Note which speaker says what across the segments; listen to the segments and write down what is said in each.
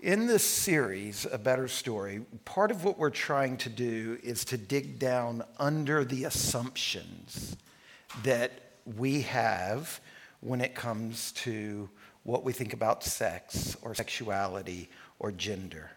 Speaker 1: In this series, A Better Story, part of what we're trying to do is to dig down under the assumptions that we have when it comes to what we think about sex or sexuality or gender.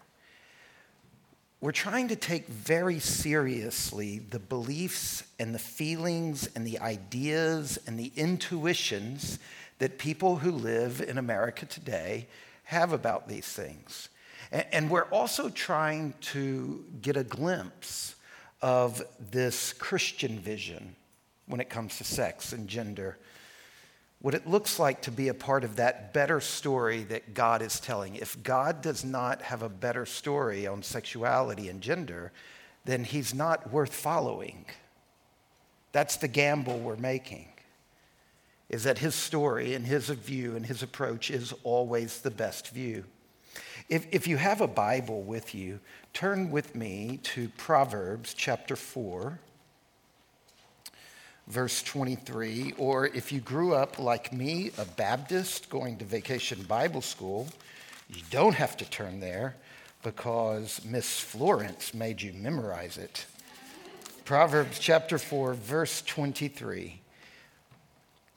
Speaker 1: We're trying to take very seriously the beliefs and the feelings and the ideas and the intuitions that people who live in America today have about these things. And we're also trying to get a glimpse of this Christian vision when it comes to sex and gender. What it looks like to be a part of that better story that God is telling. If God does not have a better story on sexuality and gender, then he's not worth following. That's the gamble we're making is that his story and his view and his approach is always the best view. If, if you have a Bible with you, turn with me to Proverbs chapter 4, verse 23. Or if you grew up like me, a Baptist going to vacation Bible school, you don't have to turn there because Miss Florence made you memorize it. Proverbs chapter 4, verse 23.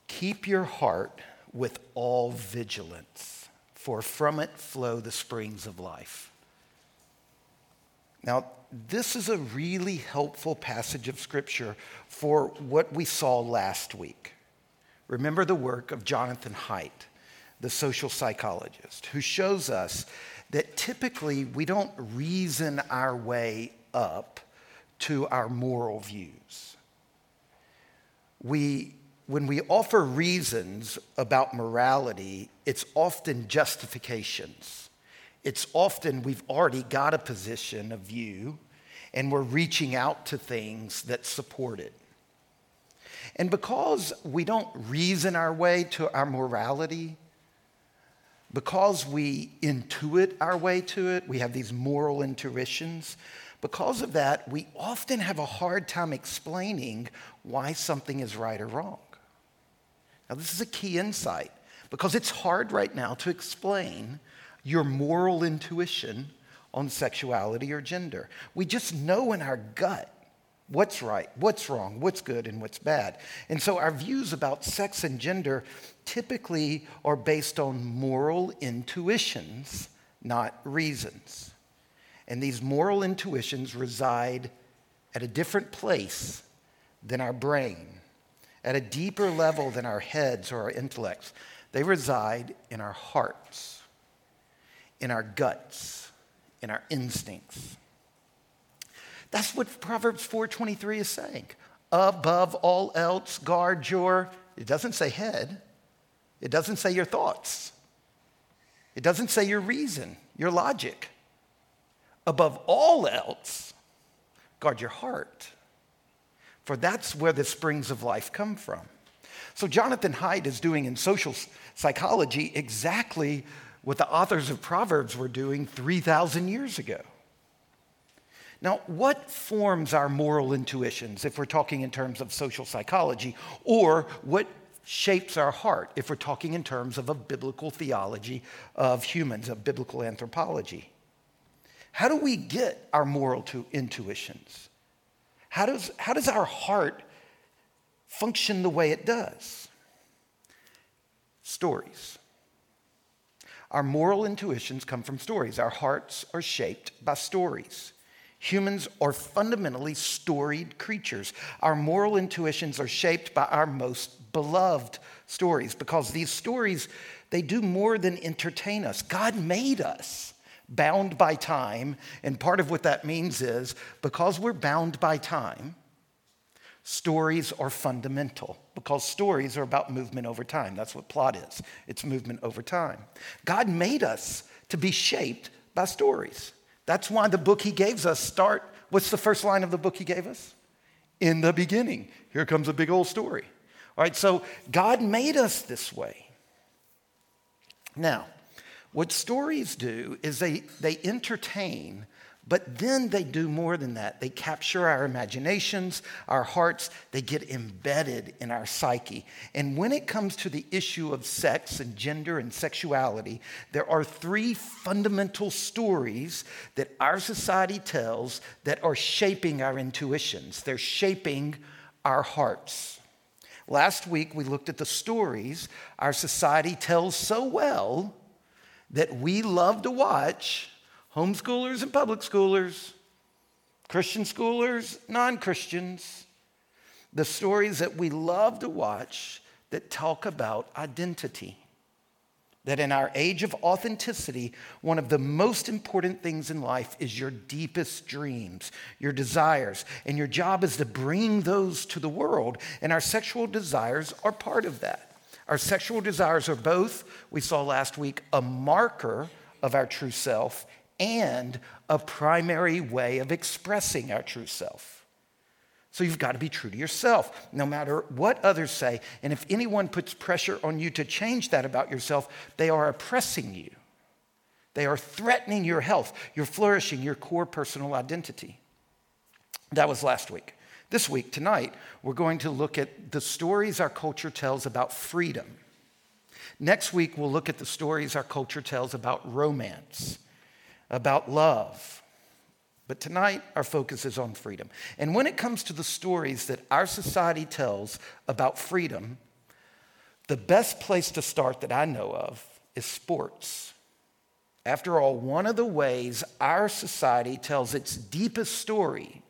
Speaker 1: Keep your heart with all vigilance, for from it flow the springs of life. Now, this is a really helpful passage of Scripture for what we saw last week. Remember the work of Jonathan Haidt, the social psychologist, who shows us that typically we don't reason our way up to our moral views. We when we offer reasons about morality, it's often justifications. It's often we've already got a position, a view, and we're reaching out to things that support it. And because we don't reason our way to our morality, because we intuit our way to it, we have these moral intuitions, because of that, we often have a hard time explaining why something is right or wrong. Now, this is a key insight because it's hard right now to explain your moral intuition on sexuality or gender. We just know in our gut what's right, what's wrong, what's good, and what's bad. And so our views about sex and gender typically are based on moral intuitions, not reasons. And these moral intuitions reside at a different place than our brain at a deeper level than our heads or our intellects. They reside in our hearts, in our guts, in our instincts. That's what Proverbs 4:23 is saying. Above all else, guard your, it doesn't say head. It doesn't say your thoughts. It doesn't say your reason, your logic. Above all else, guard your heart for that's where the springs of life come from. So, Jonathan Haidt is doing in social psychology exactly what the authors of Proverbs were doing 3,000 years ago. Now, what forms our moral intuitions if we're talking in terms of social psychology, or what shapes our heart if we're talking in terms of a biblical theology of humans, a biblical anthropology? How do we get our moral intuitions? How does, how does our heart function the way it does? Stories. Our moral intuitions come from stories. Our hearts are shaped by stories. Humans are fundamentally storied creatures. Our moral intuitions are shaped by our most beloved stories because these stories, they do more than entertain us. God made us bound by time. And part of what that means is because we're bound by time, stories are fundamental because stories are about movement over time. That's what plot is it's movement over time. God made us to be shaped by stories. That's why the book he gave us start. What's the first line of the book he gave us? In the beginning. Here comes a big old story. All right, so God made us this way. Now, what stories do is they, they entertain, But then they do more than that. They capture our imaginations, our hearts, they get embedded in our psyche. And when it comes to the issue of sex and gender and sexuality, there are three fundamental stories that our society tells that are shaping our intuitions, they're shaping our hearts. Last week, we looked at the stories our society tells so well that we love to watch homeschoolers and public schoolers, Christian schoolers, non Christians, the stories that we love to watch that talk about identity. That in our age of authenticity, one of the most important things in life is your deepest dreams, your desires. And your job is to bring those to the world. And our sexual desires are part of that. Our sexual desires are both, we saw last week, a marker of our true self and a primary way of expressing our true self. So you've got to be true to yourself, no matter what others say. And if anyone puts pressure on you to change that about yourself, they are oppressing you. They are threatening your health, your flourishing, your core personal identity. That was last week. This week, tonight, we're going to look at the stories our culture tells about freedom. Next week, we'll look at the stories our culture tells about romance about love. But tonight, our focus is on freedom. And when it comes to the stories that our society tells about freedom, the best place to start that I know of is sports. After all, one of the ways our society tells its deepest story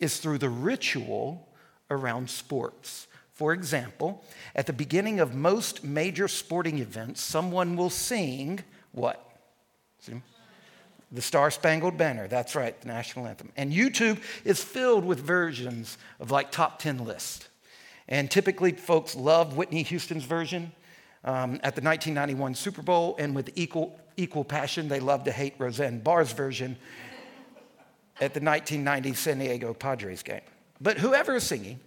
Speaker 1: is through the ritual around sports. For example, at the beginning of most major sporting events, someone will sing what? See? The Star Spangled Banner, that's right, the national anthem. And YouTube is filled with versions of like top 10 lists. And typically, folks love Whitney Houston's version um, at the 1991 Super Bowl, and with equal, equal passion, they love to hate Roseanne Barr's version at the 1990 San Diego Padres game. But whoever is singing,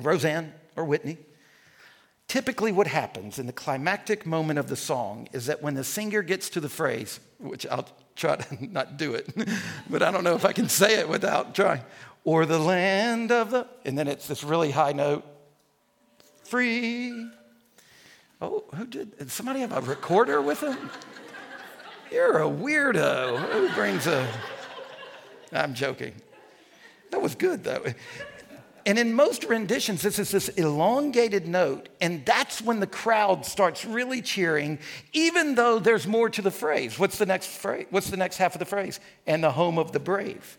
Speaker 1: Roseanne or Whitney, typically what happens in the climactic moment of the song is that when the singer gets to the phrase, which I'll try to not do it, but I don't know if I can say it without trying. Or the land of the, and then it's this really high note, free. Oh, who did? Did somebody have a recorder with them? You're a weirdo. Who brings a, I'm joking. That was good though. And in most renditions, this is this elongated note, and that's when the crowd starts really cheering, even though there's more to the phrase. What's the next phrase? What's the next half of the phrase? And the home of the brave.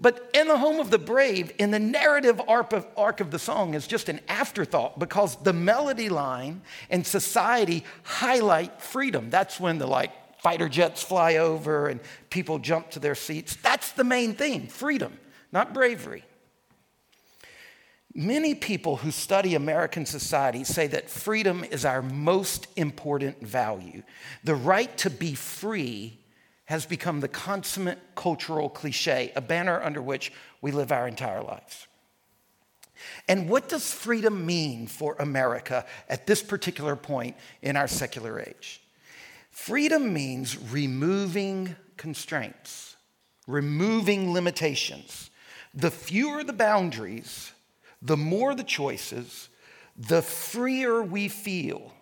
Speaker 1: But in the home of the brave, in the narrative arc of, arc of the song, is just an afterthought because the melody line and society highlight freedom. That's when the like fighter jets fly over and people jump to their seats. That's the main thing freedom, not bravery. Many people who study American society say that freedom is our most important value. The right to be free has become the consummate cultural cliche, a banner under which we live our entire lives. And what does freedom mean for America at this particular point in our secular age? Freedom means removing constraints, removing limitations. The fewer the boundaries, the more the choices, the freer we feel.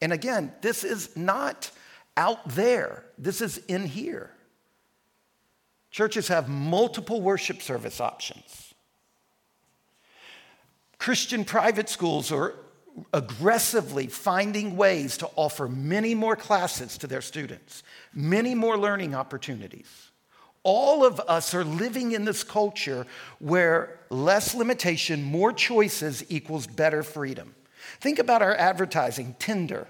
Speaker 1: And again, this is not out there, this is in here. Churches have multiple worship service options. Christian private schools are aggressively finding ways to offer many more classes to their students, many more learning opportunities. All of us are living in this culture where less limitation, more choices equals better freedom. Think about our advertising, Tinder,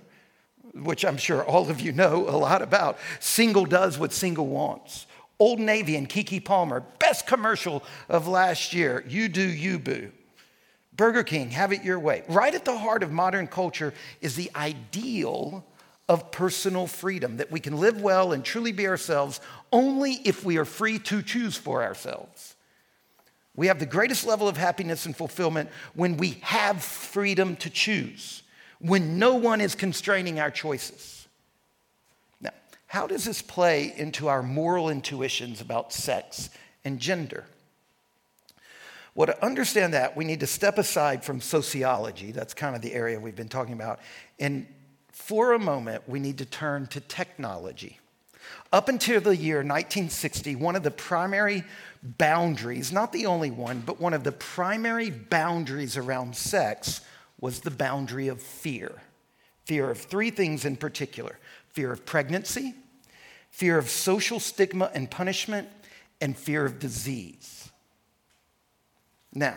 Speaker 1: which I'm sure all of you know a lot about. Single does what single wants. Old Navy and Keke Palmer, best commercial of last year. You do, you boo. Burger King, have it your way. Right at the heart of modern culture is the ideal of personal freedom, that we can live well and truly be ourselves only if we are free to choose for ourselves. We have the greatest level of happiness and fulfillment when we have freedom to choose, when no one is constraining our choices. Now, how does this play into our moral intuitions about sex and gender? Well, to understand that, we need to step aside from sociology. That's kind of the area we've been talking about. And for a moment, we need to turn to technology. Up until the year 1960, one of the primary boundaries, not the only one, but one of the primary boundaries around sex was the boundary of fear. Fear of three things in particular fear of pregnancy, fear of social stigma and punishment, and fear of disease. Now,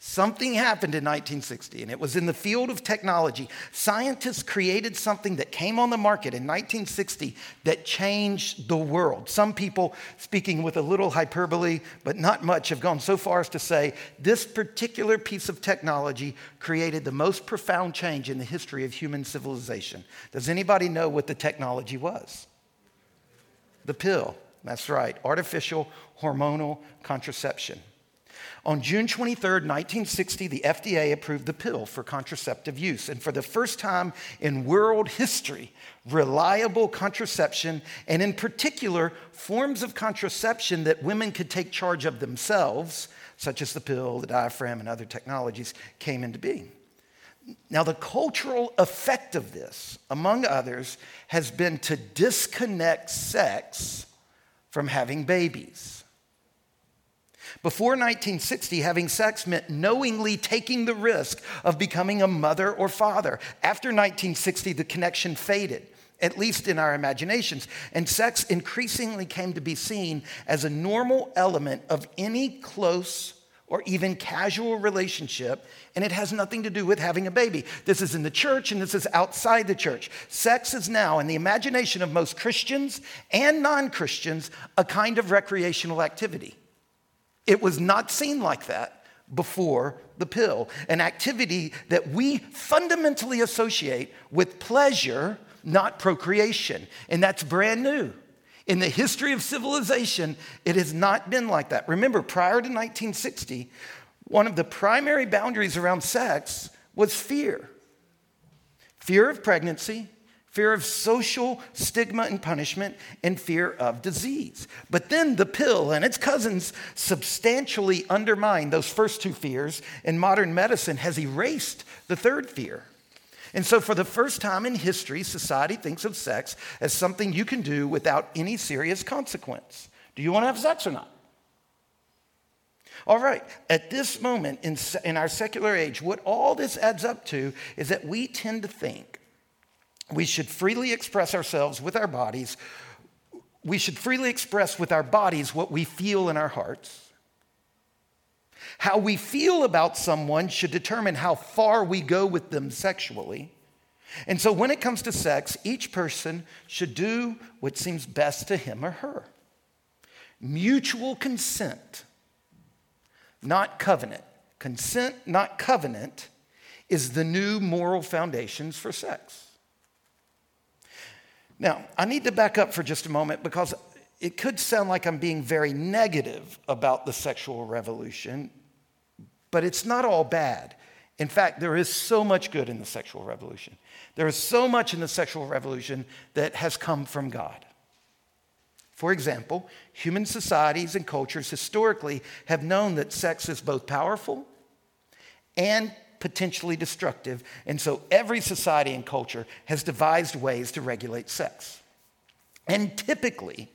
Speaker 1: Something happened in 1960, and it was in the field of technology. Scientists created something that came on the market in 1960 that changed the world. Some people, speaking with a little hyperbole, but not much, have gone so far as to say this particular piece of technology created the most profound change in the history of human civilization. Does anybody know what the technology was? The pill. That's right, artificial hormonal contraception. On June 23, 1960, the FDA approved the pill for contraceptive use. And for the first time in world history, reliable contraception, and in particular, forms of contraception that women could take charge of themselves, such as the pill, the diaphragm, and other technologies, came into being. Now, the cultural effect of this, among others, has been to disconnect sex from having babies. Before 1960, having sex meant knowingly taking the risk of becoming a mother or father. After 1960, the connection faded, at least in our imaginations, and sex increasingly came to be seen as a normal element of any close or even casual relationship, and it has nothing to do with having a baby. This is in the church and this is outside the church. Sex is now, in the imagination of most Christians and non Christians, a kind of recreational activity. It was not seen like that before the pill, an activity that we fundamentally associate with pleasure, not procreation. And that's brand new. In the history of civilization, it has not been like that. Remember, prior to 1960, one of the primary boundaries around sex was fear fear of pregnancy, fear of social stigma and punishment, and fear of disease. But then the pill and its cousins substantially undermine those first two fears, and modern medicine has erased the third fear. And so, for the first time in history, society thinks of sex as something you can do without any serious consequence. Do you want to have sex or not? All right, at this moment in, in our secular age, what all this adds up to is that we tend to think we should freely express ourselves with our bodies. We should freely express with our bodies what we feel in our hearts. How we feel about someone should determine how far we go with them sexually. And so, when it comes to sex, each person should do what seems best to him or her. Mutual consent, not covenant. Consent, not covenant, is the new moral foundations for sex. Now, I need to back up for just a moment because it could sound like I'm being very negative about the sexual revolution, but it's not all bad. In fact, there is so much good in the sexual revolution. There is so much in the sexual revolution that has come from God. For example, human societies and cultures historically have known that sex is both powerful and potentially destructive. And so every society and culture has devised ways to regulate sex. And typically,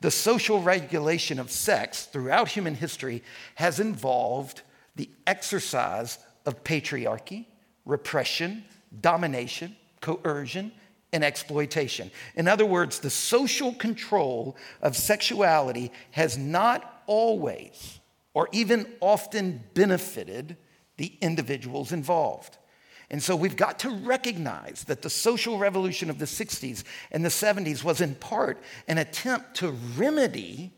Speaker 1: the social regulation of sex throughout human history has involved the exercise of patriarchy, repression, domination, coercion, and exploitation. In other words, the social control of sexuality has not always or even often benefited the individuals involved. And so we've got to recognize that the social revolution of the 60s and the 70s was in part an attempt to remedy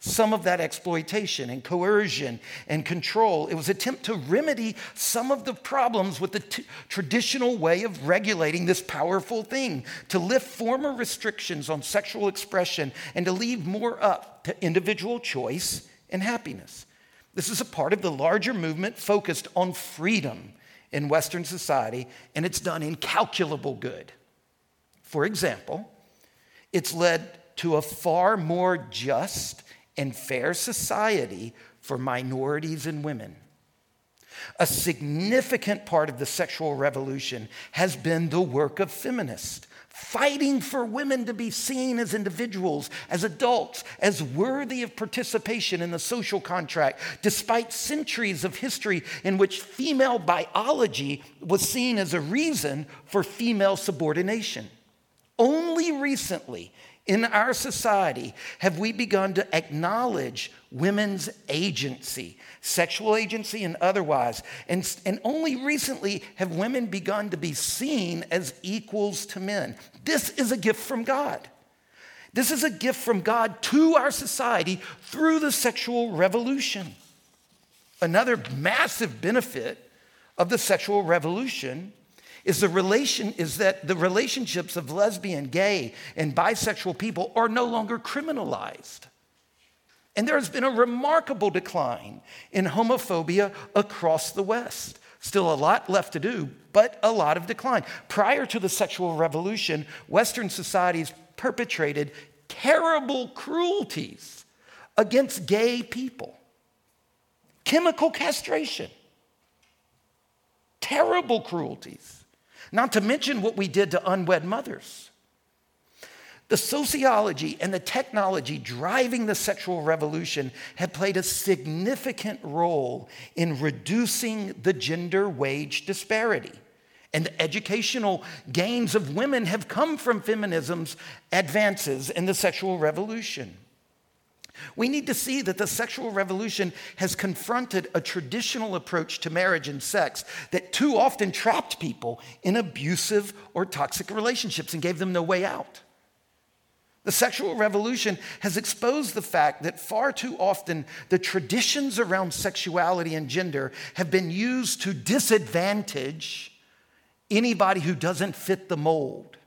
Speaker 1: some of that exploitation and coercion and control. It was an attempt to remedy some of the problems with the t- traditional way of regulating this powerful thing, to lift former restrictions on sexual expression and to leave more up to individual choice and happiness. This is a part of the larger movement focused on freedom in Western society, and it's done incalculable good. For example, It's led to a far more just and fair society for minorities and women. A significant part of the sexual revolution has been the work of feminists, fighting for women to be seen as individuals, as adults, as worthy of participation in the social contract, despite centuries of history in which female biology was seen as a reason for female subordination. Only recently in our society have we begun to acknowledge women's agency, sexual agency and otherwise. And, and only recently have women begun to be seen as equals to men. This is a gift from God. This is a gift from God to our society through the sexual revolution. Another massive benefit of the sexual revolution is the relation is that the relationships of lesbian, gay, and bisexual people are no longer criminalized. And there has been a remarkable decline in homophobia across the West. Still a lot left to do, but a lot of decline. Prior to the sexual revolution, Western societies perpetrated terrible cruelties against gay people. Chemical castration. Terrible cruelties. Not to mention what we did to unwed mothers. The sociology and the technology driving the sexual revolution have played a significant role in reducing the gender wage disparity. And the educational gains of women have come from feminism's advances in the sexual revolution. We need to see that the sexual revolution has confronted a traditional approach to marriage and sex that too often trapped people in abusive or toxic relationships and gave them no way out. The sexual revolution has exposed the fact that far too often the traditions around sexuality and gender have been used to disadvantage anybody who doesn't fit the mold.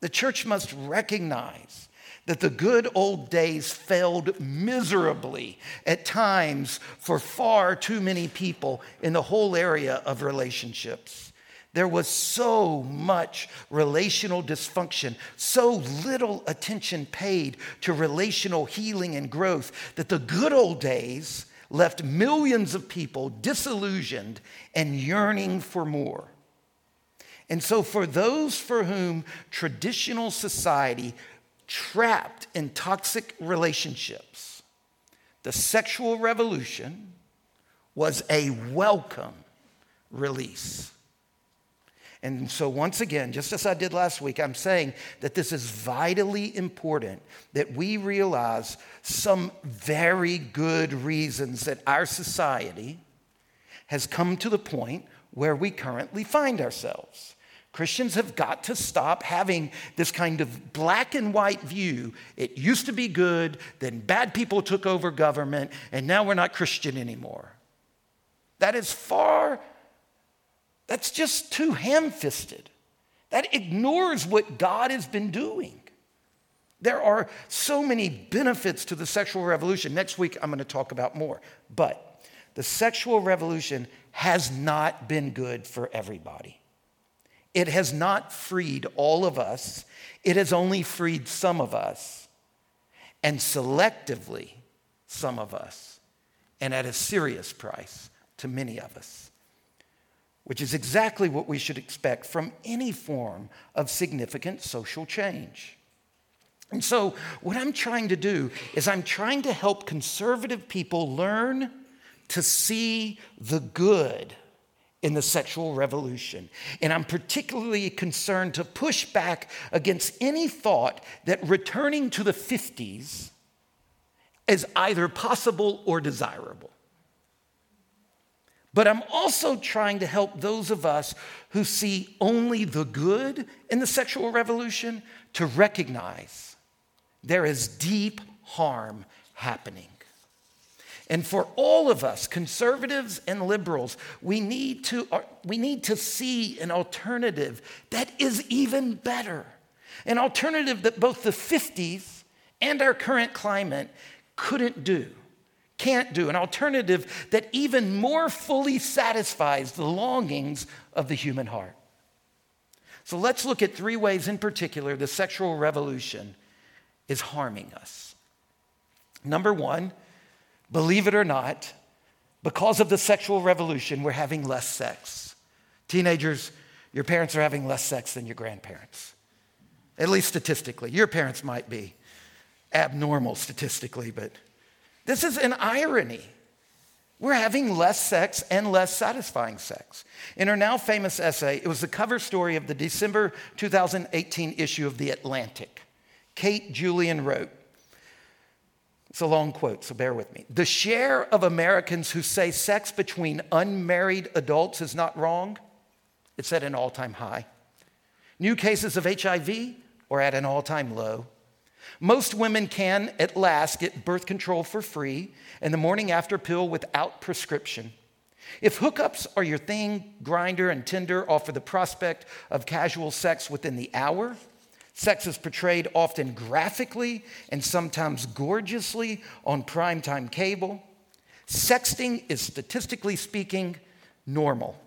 Speaker 1: The church must recognize that the good old days failed miserably at times for far too many people in the whole area of relationships. There was so much relational dysfunction, so little attention paid to relational healing and growth that the good old days left millions of people disillusioned and yearning for more. And so, for those for whom traditional society trapped in toxic relationships, the sexual revolution was a welcome release. And so, once again, just as I did last week, I'm saying that this is vitally important that we realize some very good reasons that our society has come to the point where we currently find ourselves. Christians have got to stop having this kind of black and white view. It used to be good, then bad people took over government, and now we're not Christian anymore. That is far, that's just too ham fisted. That ignores what God has been doing. There are so many benefits to the sexual revolution. Next week, I'm going to talk about more. But the sexual revolution has not been good for everybody. It has not freed all of us, it has only freed some of us, and selectively some of us, and at a serious price to many of us, which is exactly what we should expect from any form of significant social change. And so, what I'm trying to do is, I'm trying to help conservative people learn to see the good in the sexual revolution. And I'm particularly concerned to push back against any thought that returning to the 50s is either possible or desirable. But I'm also trying to help those of us who see only the good in the sexual revolution to recognize there is deep harm happening. And for all of us, conservatives and liberals, we need to, uh, we need to see an alternative that is even better. An alternative that both the 50s and our current climate couldn't do, can't do. An alternative that even more fully satisfies the longings of the human heart. So let's look at three ways in particular the sexual revolution is harming us. Number one, believe it or not, because of the sexual revolution, we're having less sex. Teenagers, your parents are having less sex than your grandparents, at least statistically. Your parents might be abnormal statistically, but this is an irony. We're having less sex and less satisfying sex. In her now famous essay, it was the cover story of the December 2018 issue of The Atlantic. Kate Julian wrote, it's a long quote, so bear with me. The share of Americans who say sex between unmarried adults is not wrong, it's at an all time high. New cases of HIV are at an all time low. Most women can, at last, get birth control for free and the morning after pill without prescription. If hookups are your thing, Grindr and Tinder offer the prospect of casual sex within the hour. Sex is portrayed often graphically and sometimes gorgeously on primetime cable. Sexting is statistically speaking normal.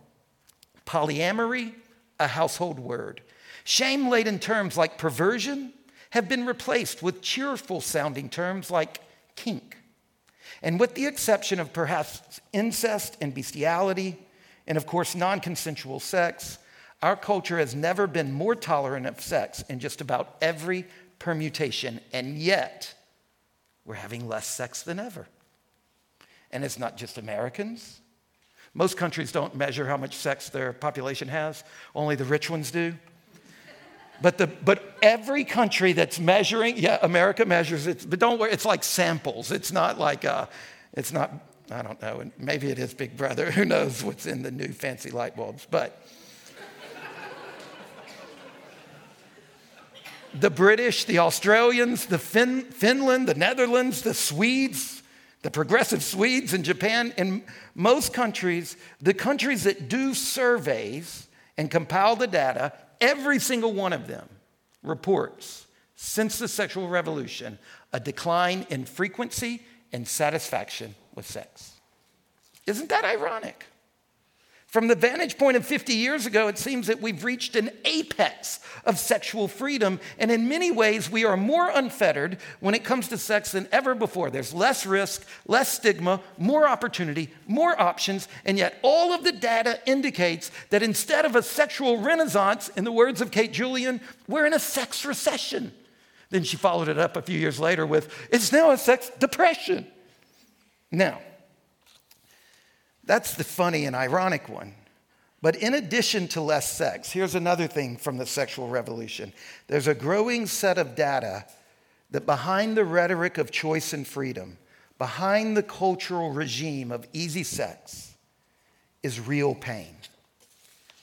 Speaker 1: Polyamory, a household word. Shame laden terms like perversion have been replaced with cheerful sounding terms like kink. And with the exception of perhaps incest and bestiality, and of course, non consensual sex, our culture has never been more tolerant of sex in just about every permutation, and yet we're having less sex than ever. And it's not just Americans. Most countries don't measure how much sex their population has, only the rich ones do. But, the, but every country that's measuring, yeah, America measures it, but don't worry, it's like samples. It's not like, uh, it's not, I don't know, maybe it is Big Brother. Who knows what's in the new fancy light bulbs. But the British, the Australians, the fin- Finland, the Netherlands, the Swedes, the progressive Swedes in Japan, in most countries, the countries that do surveys and compile the data, every single one of them reports since the sexual revolution a decline in frequency and satisfaction with sex. Isn't that ironic? From the vantage point of 50 years ago, it seems that we've reached an apex of sexual freedom, and in many ways, we are more unfettered when it comes to sex than ever before. There's less risk, less stigma, more opportunity, more options, and yet all of the data indicates that instead of a sexual renaissance, in the words of Kate Julian, we're in a sex recession. Then she followed it up a few years later with, it's now a sex depression. Now, that's the funny and ironic one. But in addition to less sex, here's another thing from the sexual revolution there's a growing set of data that behind the rhetoric of choice and freedom, behind the cultural regime of easy sex, is real pain.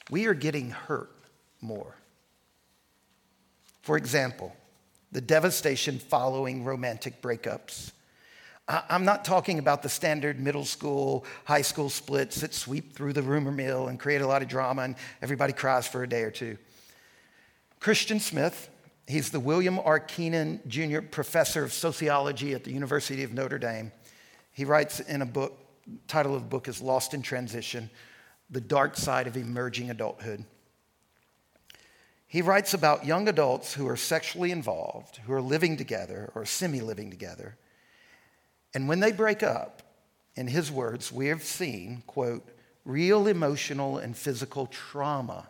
Speaker 1: We are getting hurt more. For example, the devastation following romantic breakups I'm not talking about the standard middle school, high school splits that sweep through the rumor mill and create a lot of drama and everybody cries for a day or two. Christian Smith, he's the William R. Kenan Jr. Professor of Sociology at the University of Notre Dame. He writes in a book, title of the book is Lost in Transition The Dark Side of Emerging Adulthood. He writes about young adults who are sexually involved, who are living together or semi living together and when they break up, in his words, we have seen, quote, real emotional and physical trauma.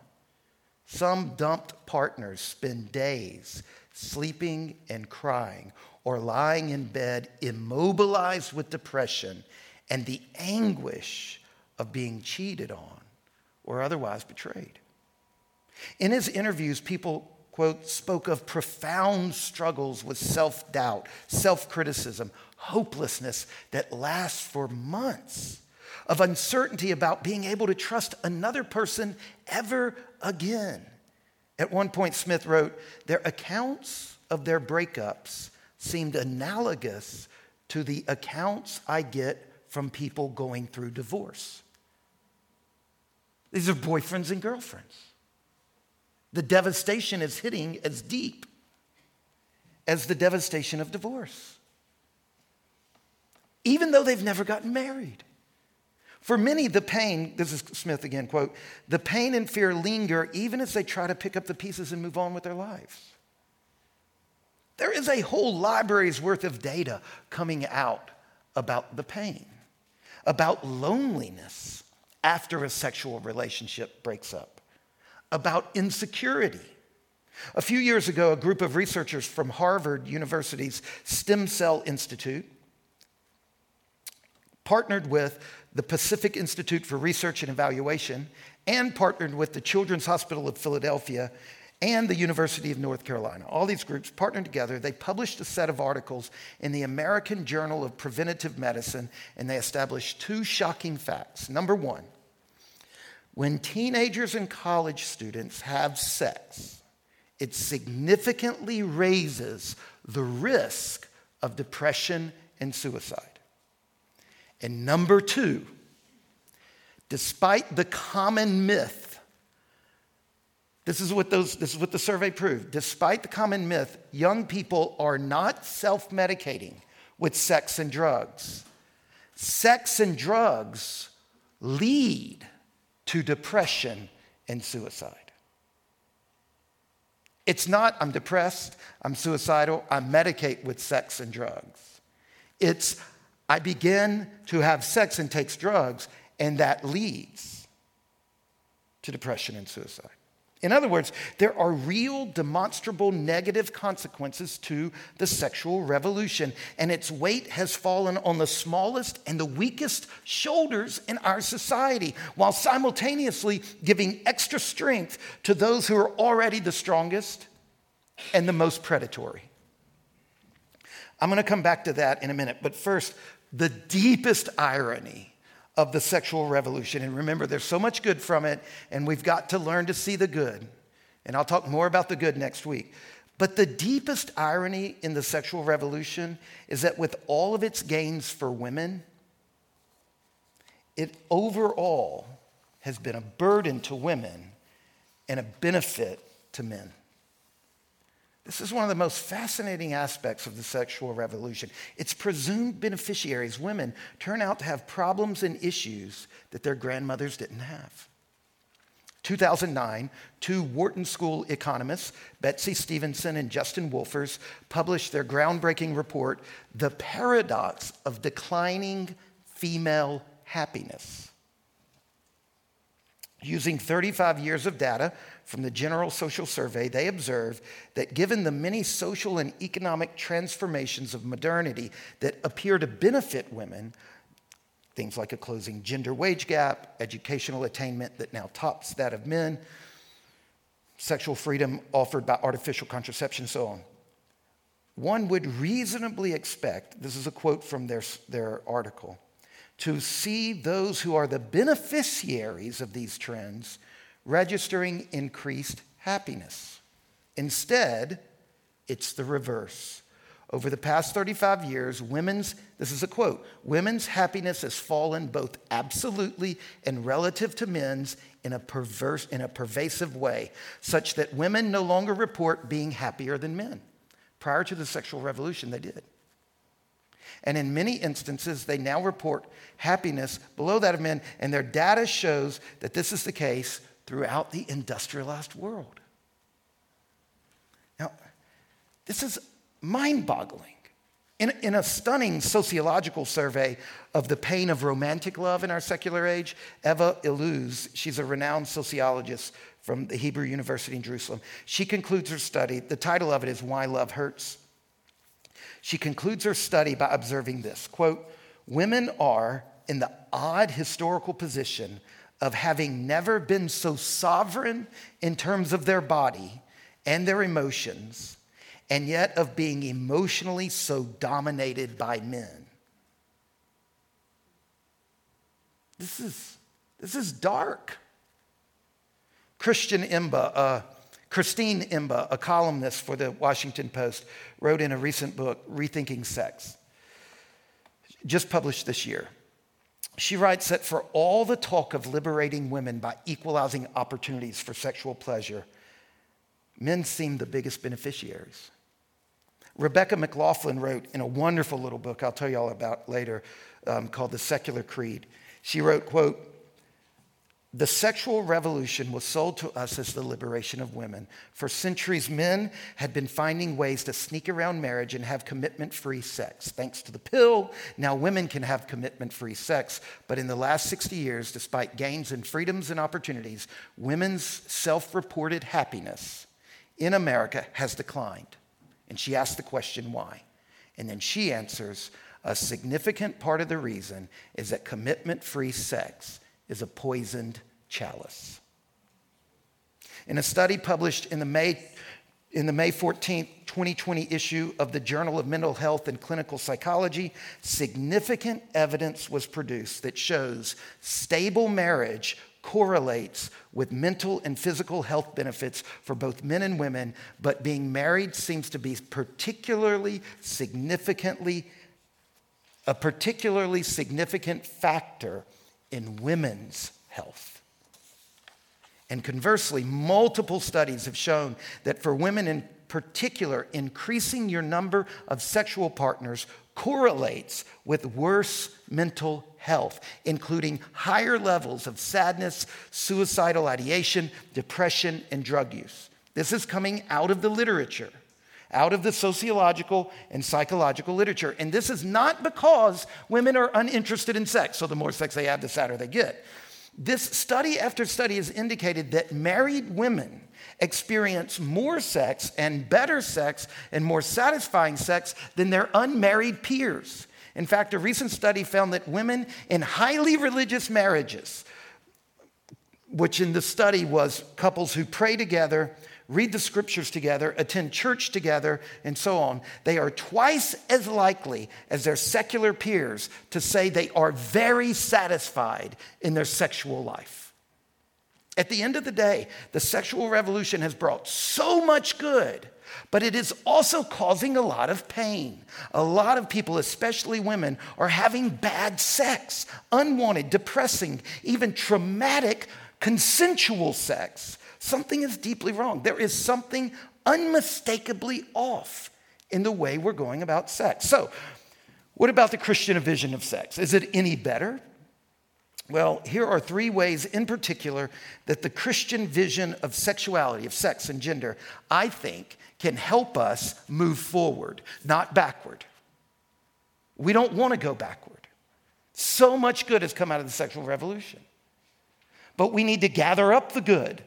Speaker 1: Some dumped partners spend days sleeping and crying or lying in bed immobilized with depression and the anguish of being cheated on or otherwise betrayed. In his interviews, people quote, spoke of profound struggles with self doubt, self criticism, hopelessness that lasts for months, of uncertainty about being able to trust another person ever again. At one point, Smith wrote, Their accounts of their breakups seemed analogous to the accounts I get from people going through divorce. These are boyfriends and girlfriends. The devastation is hitting as deep as the devastation of divorce, even though they've never gotten married. For many, the pain, this is Smith again, quote, the pain and fear linger even as they try to pick up the pieces and move on with their lives. There is a whole library's worth of data coming out about the pain, about loneliness after a sexual relationship breaks up, about insecurity. A few years ago, a group of researchers from Harvard University's Stem Cell Institute partnered with the Pacific Institute for Research and Evaluation and partnered with the Children's Hospital of Philadelphia and the University of North Carolina. All these groups partnered together. They published a set of articles in the American Journal of Preventive Medicine, and they established two shocking facts. Number one, when teenagers and college students have sex, it significantly raises the risk of depression and suicide. And number two, despite the common myth, this is what, those, this is what the survey proved. Despite the common myth, young people are not self medicating with sex and drugs. Sex and drugs lead to depression and suicide. It's not, I'm depressed, I'm suicidal, I medicate with sex and drugs. It's, I begin to have sex and takes drugs, and that leads to depression and suicide. In other words, there are real, demonstrable negative consequences to the sexual revolution, and its weight has fallen on the smallest and the weakest shoulders in our society, while simultaneously giving extra strength to those who are already the strongest and the most predatory. I'm to come back to that in a minute, but first, the deepest irony of the sexual revolution. And remember, there's so much good from it, and we've got to learn to see the good. And I'll talk more about the good next week. But the deepest irony in the sexual revolution is that with all of its gains for women, it overall has been a burden to women and a benefit to men. This is one of the most fascinating aspects of the sexual revolution. Its presumed beneficiaries, women, turn out to have problems and issues that their grandmothers didn't have. 2009, two Wharton School economists, Betsy Stevenson and Justin Wolfers, published their groundbreaking report, The Paradox of Declining Female Happiness. Using 35 years of data from the General Social Survey, they observe that given the many social and economic transformations of modernity that appear to benefit women, things like a closing gender wage gap, educational attainment that now tops that of men, sexual freedom offered by artificial contraception, so on. One would reasonably expect, this is a quote from their, their article, to see those who are the beneficiaries of these trends registering increased happiness. Instead, it's the reverse. Over the past 35 years, women's, this is a quote, women's happiness has fallen both absolutely and relative to men's in a perverse, in a pervasive way, such that women no longer report being happier than men. Prior to the sexual revolution, they did. And in many instances, they now report happiness below that of men, and their data shows that this is the case throughout the industrialized world. Now, this is mind boggling. In, in, a stunning sociological survey of the pain of romantic love in our secular age, Eva Illouz, she's a renowned sociologist from the Hebrew University in Jerusalem, she concludes her study. The title of it is Why Love Hurts. She concludes her study by observing this quote, Women are in the odd historical position of having never been so sovereign in terms of their body and their emotions, and yet of being emotionally so dominated by men. This is, this is dark. Christian Emba, uh, Christine Emba, a columnist for the Washington Post, wrote in a recent book, Rethinking Sex, just published this year. She writes that for all the talk of liberating women by equalizing opportunities for sexual pleasure, men seem the biggest beneficiaries. Rebecca McLaughlin wrote in a wonderful little book I'll tell you all about later um, called The Secular Creed. She wrote, quote, the sexual revolution was sold to us as the liberation of women. For centuries, men had been finding ways to sneak around marriage and have commitment free sex. Thanks to the pill, now women can have commitment free sex. But in the last 60 years, despite gains in freedoms and opportunities, women's self reported happiness in America has declined. And she asked the question, why? And then she answers, a significant part of the reason is that commitment free sex is a poisoned chalice. In a study published in the May, in the May 14th, 2020 issue of the Journal of Mental Health and Clinical Psychology, significant evidence was produced that shows stable marriage correlates with mental and physical health benefits for both men and women, but being married seems to be particularly significantly a particularly significant factor in women's health. And conversely, multiple studies have shown that for women in particular, increasing your number of sexual partners correlates with worse mental health, including higher levels of sadness, suicidal ideation, depression, and drug use. This is coming out of the literature out of the sociological and psychological literature. And this is not because women are uninterested in sex, so the more sex they have, the sadder they get. This study after study has indicated that married women experience more sex and better sex and more satisfying sex than their unmarried peers. In fact, a recent study found that women in highly religious marriages, which in the study was couples who pray together, read the scriptures together, attend church together, and so on, they are twice as likely as their secular peers to say they are very satisfied in their sexual life. At the end of the day, the sexual revolution has brought so much good, but it is also causing a lot of pain. A lot of people, especially women, are having bad sex, unwanted, depressing, even traumatic consensual sex something is deeply wrong. There is something unmistakably off in the way we're going about sex. So, what about the Christian vision of sex? Is it any better? Well, here are three ways in particular that the Christian vision of sexuality, of sex and gender, I think can help us move forward, not backward. We don't want to go backward. So much good has come out of the sexual revolution. But we need to gather up the good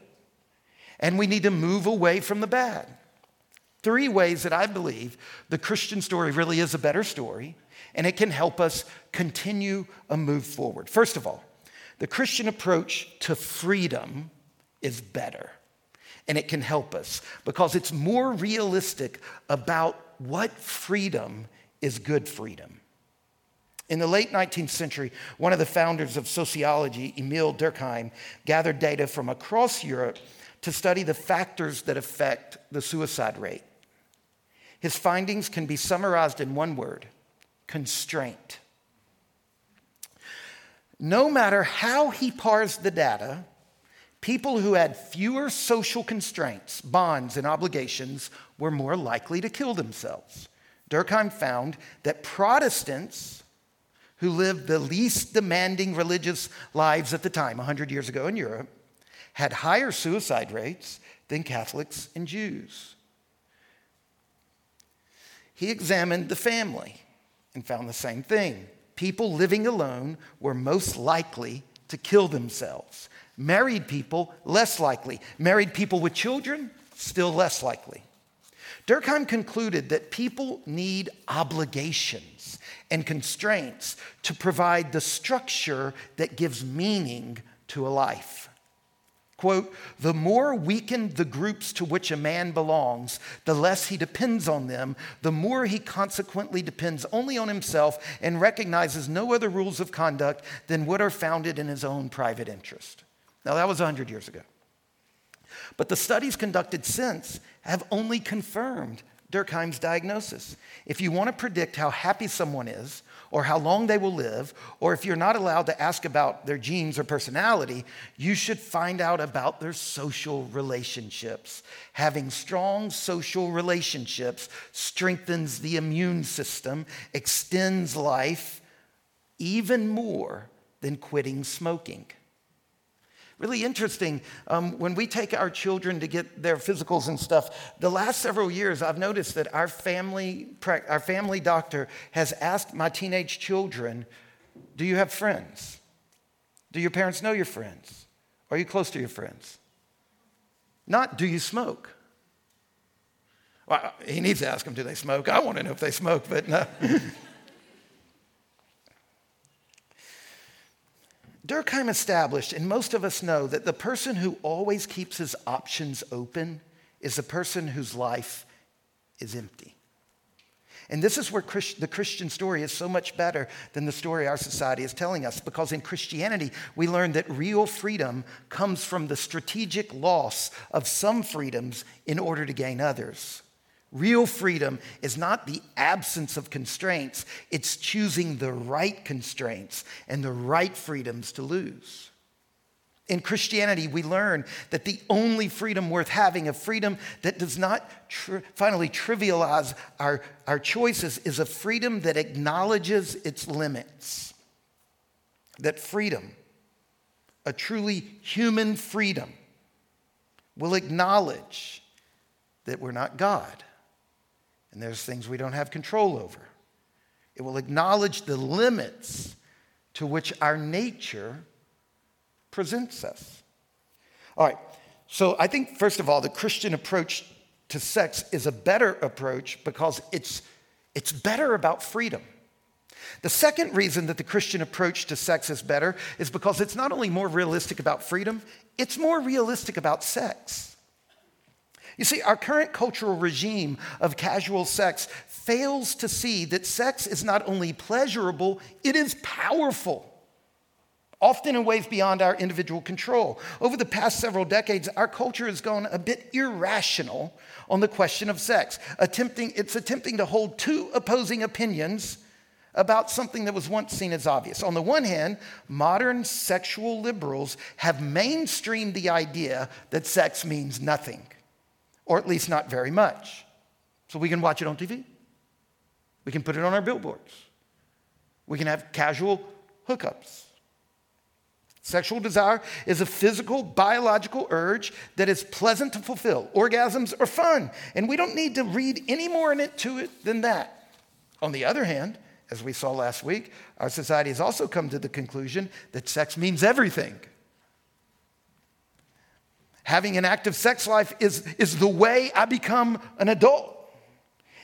Speaker 1: and we need to move away from the bad. Three ways that I believe the Christian story really is a better story, and it can help us continue a move forward. First of all, the Christian approach to freedom is better, and it can help us because it's more realistic about what freedom is good freedom. In the late 19th century, one of the founders of sociology, Emile Durkheim, gathered data from across Europe to study the factors that affect the suicide rate. His findings can be summarized in one word constraint. No matter how he parsed the data, people who had fewer social constraints, bonds, and obligations were more likely to kill themselves. Durkheim found that Protestants who lived the least demanding religious lives at the time, 100 years ago in Europe, had higher suicide rates than Catholics and Jews. He examined the family and found the same thing. People living alone were most likely to kill themselves. Married people, less likely. Married people with children, still less likely. Durkheim concluded that people need obligations and constraints to provide the structure that gives meaning to a life. Quote, the more weakened the groups to which a man belongs, the less he depends on them, the more he consequently depends only on himself and recognizes no other rules of conduct than what are founded in his own private interest. Now, that was 100 years ago. But the studies conducted since have only confirmed Durkheim's diagnosis. If you want to predict how happy someone is, or how long they will live, or if you're not allowed to ask about their genes or personality, you should find out about their social relationships. Having strong social relationships strengthens the immune system, extends life even more than quitting smoking. Really interesting. Um, when we take our children to get their physicals and stuff, the last several years, I've noticed that our family, our family doctor has asked my teenage children, Do you have friends? Do your parents know your friends? Are you close to your friends? Not, Do you smoke? Well, he needs to ask them, Do they smoke? I want to know if they smoke, but no. Durkheim established, and most of us know, that the person who always keeps his options open is the person whose life is empty. And this is where Christ, the Christian story is so much better than the story our society is telling us, because in Christianity, we learn that real freedom comes from the strategic loss of some freedoms in order to gain others. Real freedom is not the absence of constraints, it's choosing the right constraints and the right freedoms to lose. In Christianity, we learn that the only freedom worth having, a freedom that does not finally trivialize our, our choices, is a freedom that acknowledges its limits. That freedom, a truly human freedom, will acknowledge that we're not God and there's things we don't have control over. It will acknowledge the limits to which our nature presents us. All right, so I think, first of all, the Christian approach to sex is a better approach because it's, it's better about freedom. The second reason that the Christian approach to sex is better is because it's not only more realistic about freedom, it's more realistic about sex. You see, our current cultural regime of casual sex fails to see that sex is not only pleasurable, it is powerful, often in ways beyond our individual control. Over the past several decades, our culture has gone a bit irrational on the question of sex. Attempting, it's attempting to hold two opposing opinions about something that was once seen as obvious. On the one hand, modern sexual liberals have mainstreamed the idea that sex means nothing or at least not very much. So we can watch it on TV. We can put it on our billboards. We can have casual hookups. Sexual desire is a physical, biological urge that is pleasant to fulfill. Orgasms are fun, and we don't need to read any more into it than that. On the other hand, as we saw last week, our society has also come to the conclusion that sex means everything having an active sex life is, is the way I become an adult.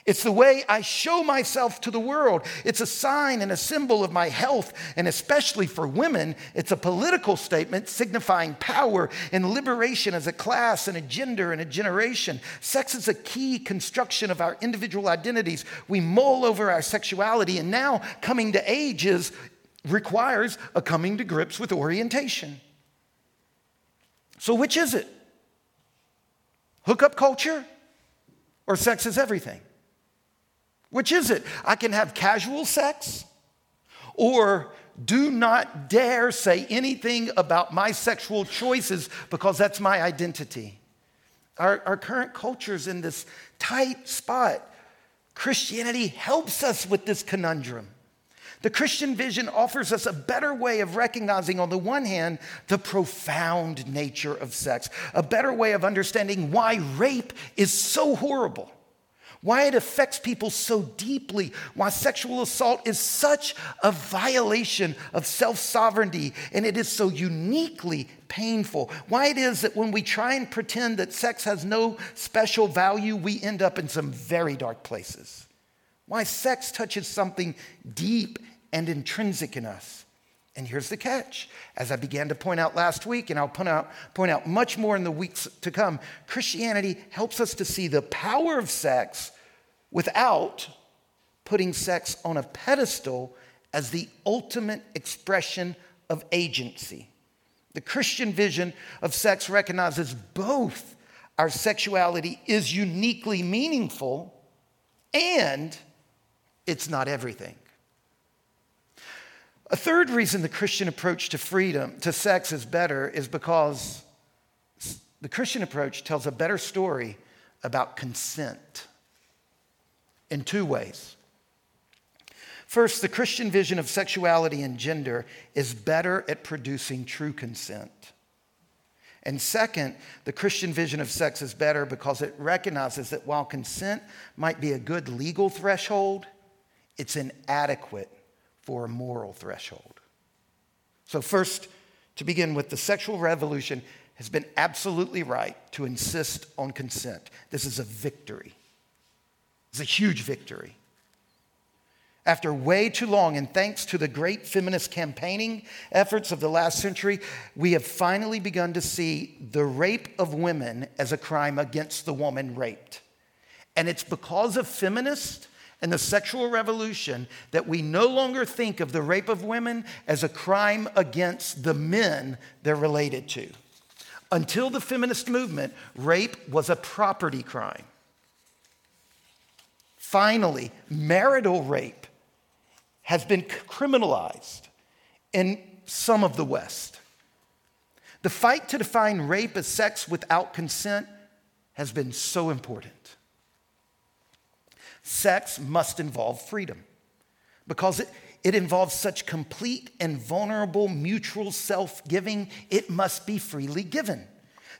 Speaker 1: It's the way I show myself to the world. It's a sign and a symbol of my health, and especially for women, it's a political statement signifying power and liberation as a class and a gender and a generation. Sex is a key construction of our individual identities. We mull over our sexuality, and now coming to age is, requires a coming to grips with orientation. So, which is it? Hookup culture or sex is everything? Which is it? I can have casual sex or do not dare say anything about my sexual choices because that's my identity. Our, our current culture is in this tight spot. Christianity helps us with this conundrum. The Christian vision offers us a better way of recognizing, on the one hand, the profound nature of sex, a better way of understanding why rape is so horrible, why it affects people so deeply, why sexual assault is such a violation of self sovereignty and it is so uniquely painful, why it is that when we try and pretend that sex has no special value, we end up in some very dark places. Why sex touches something deep and intrinsic in us. And here's the catch. As I began to point out last week, and I'll point out, point out much more in the weeks to come, Christianity helps us to see the power of sex without putting sex on a pedestal as the ultimate expression of agency. The Christian vision of sex recognizes both our sexuality is uniquely meaningful and it's not everything. A third reason the Christian approach to freedom, to sex, is better is because the Christian approach tells a better story about consent in two ways. First, the Christian vision of sexuality and gender is better at producing true consent. And second, the Christian vision of sex is better because it recognizes that while consent might be a good legal threshold, it's inadequate for a moral threshold. So, first, to begin with, the sexual revolution has been absolutely right to insist on consent. This is a victory. It's a huge victory. After way too long, and thanks to the great feminist campaigning efforts of the last century, we have finally begun to see the rape of women as a crime against the woman raped. And it's because of feminists and the sexual revolution that we no longer think of the rape of women as a crime against the men they're related to. Until the feminist movement, rape was a property crime. Finally, marital rape has been criminalized in some of the West. The fight to define rape as sex without consent has been so important. Sex must involve freedom because it, it involves such complete and vulnerable mutual self giving, it must be freely given.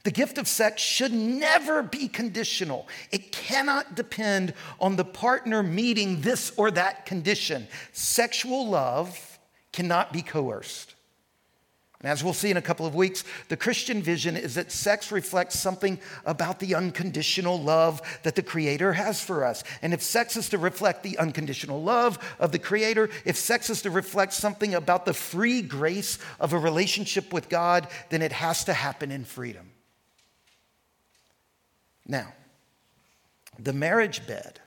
Speaker 1: The gift of sex should never be conditional. It cannot depend on the partner meeting this or that condition. Sexual love cannot be coerced. And as we'll see in a couple of weeks, the Christian vision is that sex reflects something about the unconditional love that the Creator has for us. And if sex is to reflect the unconditional love of the Creator, if sex is to reflect something about the free grace of a relationship with God, then it has to happen in freedom. Now, the marriage bed,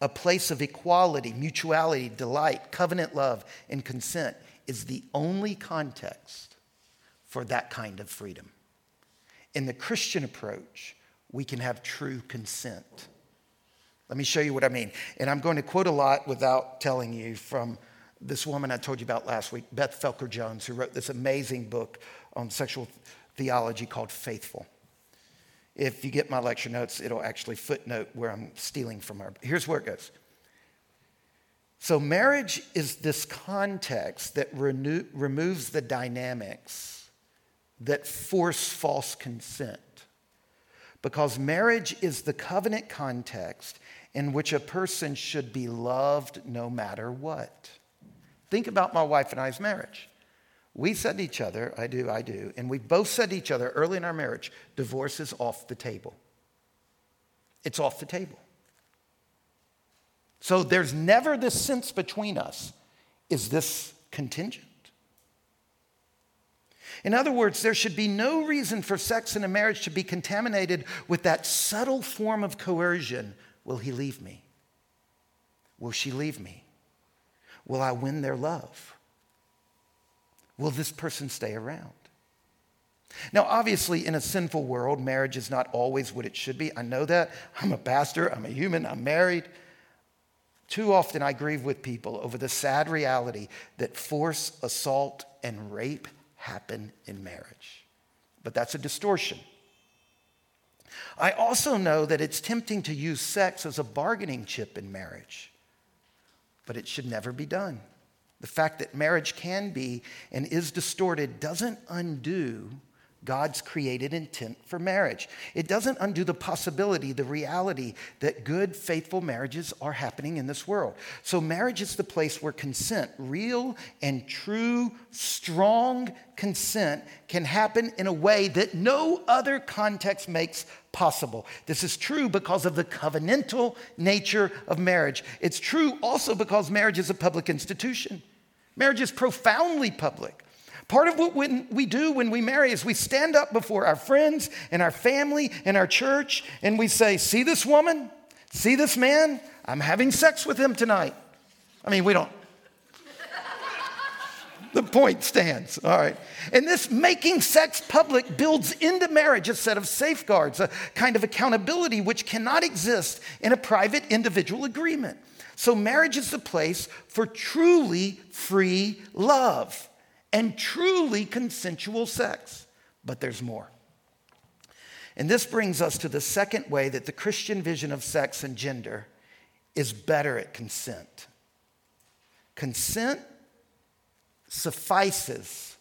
Speaker 1: a place of equality, mutuality, delight, covenant love, and consent, is the only context for that kind of freedom. In the Christian approach, we can have true consent. Let me show you what I mean. And I'm going to quote a lot without telling you from this woman I told you about last week, Beth Felker Jones, who wrote this amazing book on sexual theology called Faithful. If you get my lecture notes, it'll actually footnote where I'm stealing from her. Here's where it goes. So, marriage is this context that renew, removes the dynamics that force false consent. Because marriage is the covenant context in which a person should be loved no matter what. Think about my wife and I's marriage. We said to each other, I do, I do, and we both said to each other early in our marriage, divorce is off the table. It's off the table. So there's never this sense between us is this contingent? In other words, there should be no reason for sex in a marriage to be contaminated with that subtle form of coercion. Will he leave me? Will she leave me? Will I win their love? Will this person stay around? Now, obviously, in a sinful world, marriage is not always what it should be. I know that. I'm a pastor, I'm a human, I'm married. Too often, I grieve with people over the sad reality that force, assault, and rape happen in marriage. But that's a distortion. I also know that it's tempting to use sex as a bargaining chip in marriage, but it should never be done. The fact that marriage can be and is distorted doesn't undo God's created intent for marriage. It doesn't undo the possibility, the reality that good, faithful marriages are happening in this world. So, marriage is the place where consent, real and true, strong consent, can happen in a way that no other context makes possible. This is true because of the covenantal nature of marriage. It's true also because marriage is a public institution. Marriage is profoundly public. Part of what we do when we marry is we stand up before our friends and our family and our church and we say, See this woman? See this man? I'm having sex with him tonight. I mean, we don't. the point stands, all right. And this making sex public builds into marriage a set of safeguards, a kind of accountability which cannot exist in a private individual agreement. So, marriage is the place for truly free love and truly consensual sex. But there's more. And this brings us to the second way that the Christian vision of sex and gender is better at consent. Consent suffices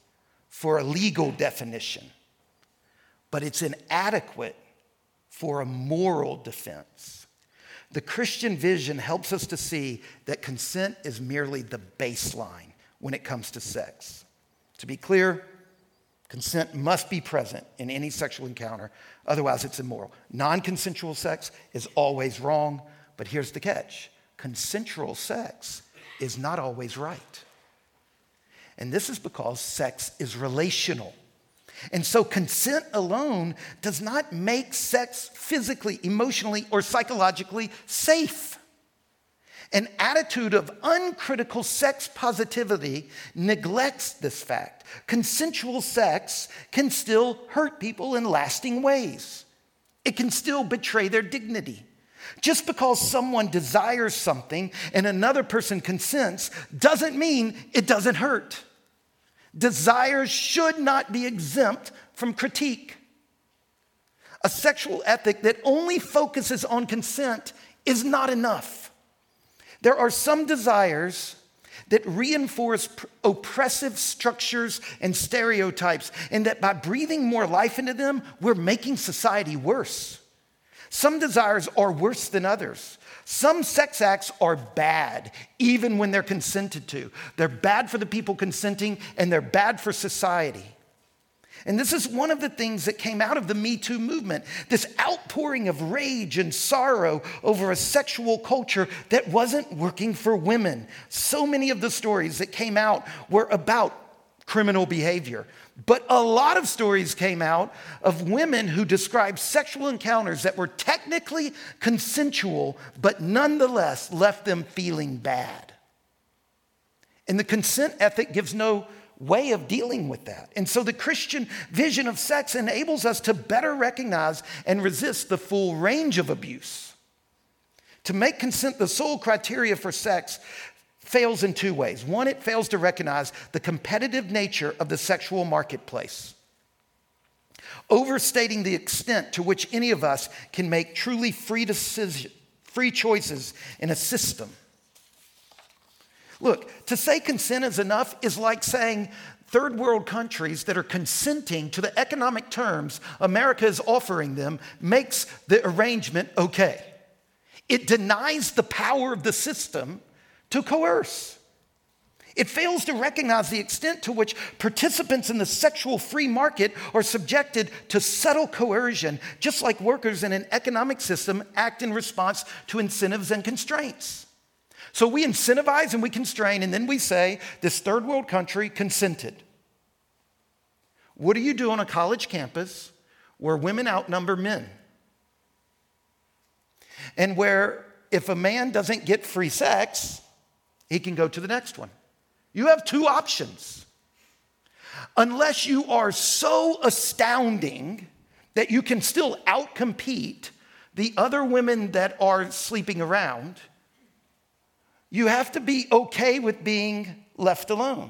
Speaker 1: for a legal definition, but it's inadequate for a moral defense. The Christian vision helps us to see that consent is merely the baseline when it comes to sex. To be clear, consent must be present in any sexual encounter, otherwise, it's immoral. Non consensual sex is always wrong, but here's the catch consensual sex is not always right. And this is because sex is relational. And so consent alone does not make sex physically, emotionally, or psychologically safe. An attitude of uncritical sex positivity neglects this fact. Consensual sex can still hurt people in lasting ways, it can still betray their dignity. Just because someone desires something and another person consents doesn't mean it doesn't hurt. Desires should not be exempt from critique. A sexual ethic that only focuses on consent is not enough. There are some desires that reinforce oppressive structures and stereotypes, and that by breathing more life into them, we're making society worse. Some desires are worse than others. Some sex acts are bad, even when they're consented to. They're bad for the people consenting, and they're bad for society. And this is one of the things that came out of the Me Too movement this outpouring of rage and sorrow over a sexual culture that wasn't working for women. So many of the stories that came out were about criminal behavior. But a lot of stories came out of women who described sexual encounters that were technically consensual, but nonetheless left them feeling bad. And the consent ethic gives no way of dealing with that. And so the Christian vision of sex enables us to better recognize and resist the full range of abuse. To make consent the sole criteria for sex fails in two ways. One, it fails to recognize the competitive nature of the sexual marketplace, overstating the extent to which any of us can make truly free, decision, free choices in a system. Look, to say consent is enough is like saying third world countries that are consenting to the economic terms America is offering them makes the arrangement okay. It denies the power of the system to coerce. It fails to recognize the extent to which participants in the sexual free market are subjected to subtle coercion, just like workers in an economic system act in response to incentives and constraints. So we incentivize and we constrain, and then we say this third world country consented. What do you do on a college campus where women outnumber men? And where if a man doesn't get free sex, he can go to the next one. You have two options. Unless you are so astounding that you can still outcompete the other women that are sleeping around, you have to be okay with being left alone.